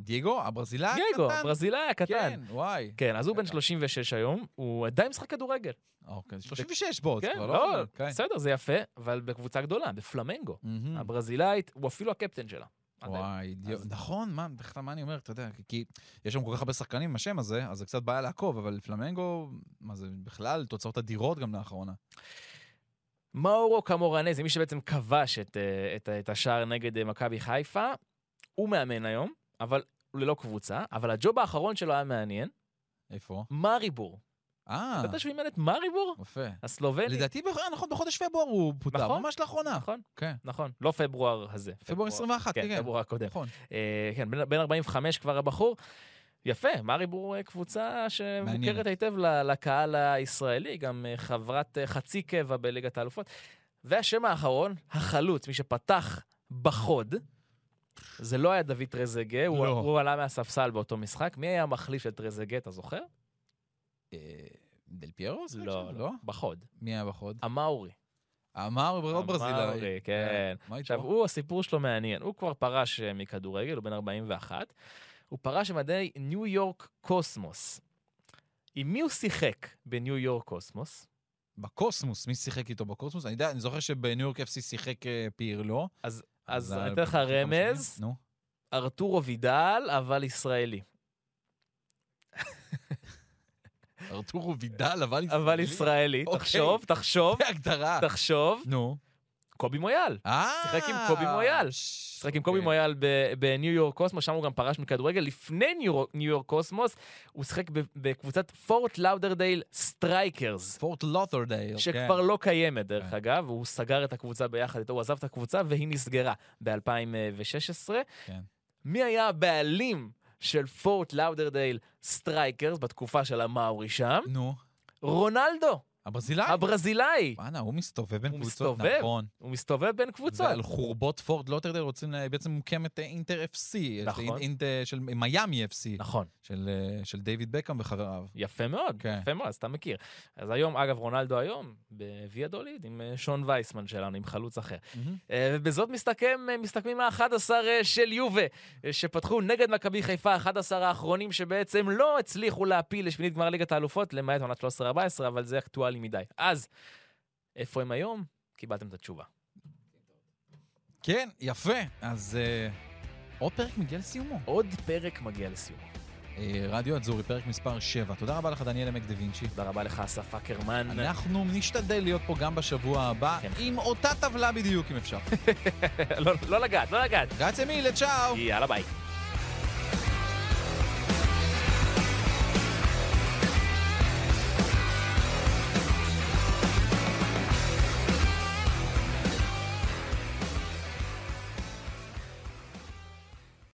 דייגו, הברזילאי דייגו, הקטן? הברזילאי הקטן. כן, וואי. כן, אז הוא בן בטח. 36 היום, הוא עדיין משחק כדורגל. אוקיי, 36 בו, זה כן, כבר לא, לא... כן. בסדר, זה יפה, אבל בקבוצה גדולה, בפלמנגו. הברזילאית, הוא אפילו הקפטן שלה. וואי, נכון, מה, בכלל, מה אני אומר, אתה יודע, כי יש שם כל כך הרבה שחקנים עם השם הזה, אז זה קצת בעיה לעקוב, אבל פלמנגו, מה זה, בכלל, תוצאות אדירות גם לאחרונה. מאורו קמורנזי, מי שבעצם כבש את, אה, את, את השער נגד אה, מכבי חיפה, הוא מאמן היום, אבל הוא ללא קבוצה, אבל הג'וב האחרון שלו היה מעניין, איפה? מאריבור. אה, אתה יודע שהוא אימן את מאריבור? יפה. הסלובני. לדעתי, בח- נכון, בחודש פברואר הוא פוטר, נכון, ממש לאחרונה. נכון, כן. נכון. לא פברואר הזה. פברואר 21, כן, כן. פברואר הקודם. נכון. אה, כן, בן, בן 45 כבר הבחור. יפה, מאריבור אה, קבוצה שמוכרת. היטב לקהל הישראלי, גם אה, חברת אה, חצי קבע בליגת האלופות. והשם האחרון, החלוץ, מי שפתח בחוד, זה לא היה דוד טרזגה, הוא, לא. הוא עלה מהספסל באותו משחק. מי היה המחליף של טרזגה, אתה זוכר? דל פיירו? לא, עכשיו? לא, בחוד. מי היה בחוד? אמאורי. אמר עוד ברזילאי. אמאורי, כן. עכשיו, הוא, הסיפור שלו מעניין. הוא כבר פרש אה, מכדורגל, הוא בן 41. הוא פרש במדי ניו יורק קוסמוס. עם מי הוא שיחק בניו יורק קוסמוס? בקוסמוס, מי שיחק איתו בקוסמוס? אני יודע, אני זוכר שבניו יורק FC שיחק אה, פירלו. אז אני אתן לך רמז. ארתורו וידל, אבל ישראלי. ארתורו וידל, אבל ישראלי. אבל ישראלי. אוקיי. תחשוב, תחשוב, זה הגדרה. תחשוב. נו. קובי מויאל. אה... שיחק עם קובי מויאל. שיחק עם קובי אוקיי. מויאל ב- בניו יורק קוסמוס, שם הוא גם פרש מכדורגל. לפני ניו ניו יורק קוסמוס, הוא שיחק ב- בקבוצת פורט לאודרדייל סטרייקרס. פורט לות'רדייל. שכבר לא קיימת, דרך כן. אגב, הוא סגר את הקבוצה ביחד איתו, הוא עזב את הקבוצה והיא נסגרה ב-2016. כן. מי היה הבעלים של פורט לאודרדייל סטרייקרס בתקופה של המאורי שם? נו, רונלדו, הברזילאי. הברזילאי. וואנה, הוא מסתובב בין הוא קבוצות, מסתובב. נכון. הוא מסתובב בין קבוצות. ועל חורבות פורד לוטרדל רוצים, לה- בעצם מוקמת אה, אינטר FC. נכון. אינ- אינט- של מיאמי FC. נכון. של אה, של דיוויד בקאם וחבריו. יפה מאוד, כן. יפה מאוד, אז אתה מכיר. אז היום, אגב, רונלדו היום, בוויה דוליד, עם אה, שון וייסמן שלנו, עם חלוץ אחר. אה, ובזאת מסתכם, אה, מסתכמים ה-11 אה, של יובה, אה, שפתחו נגד מכבי חיפה, 11 האחרונים שבעצם לא הצליחו להפיל לשמינית גמר ליגת האלופות, למעט עונת 13-14, אבל זה אקטואלי מדי. אז, איפה הם היום? קיבלתם את התשובה. כן, יפה. אז אה, עוד פרק מגיע לסיומו. עוד פרק מגיע לסיום. אה, רדיו אדזורי, פרק מספר 7. תודה רבה לך, דניאל עמק דה וינצ'י. תודה רבה לך, אסף אקרמן. אנחנו נשתדל להיות פה גם בשבוע הבא, כן. עם אותה טבלה בדיוק, אם אפשר. לא לא לגעת, לא לגעת. גרציה מילה, צ'או! יאללה ביי.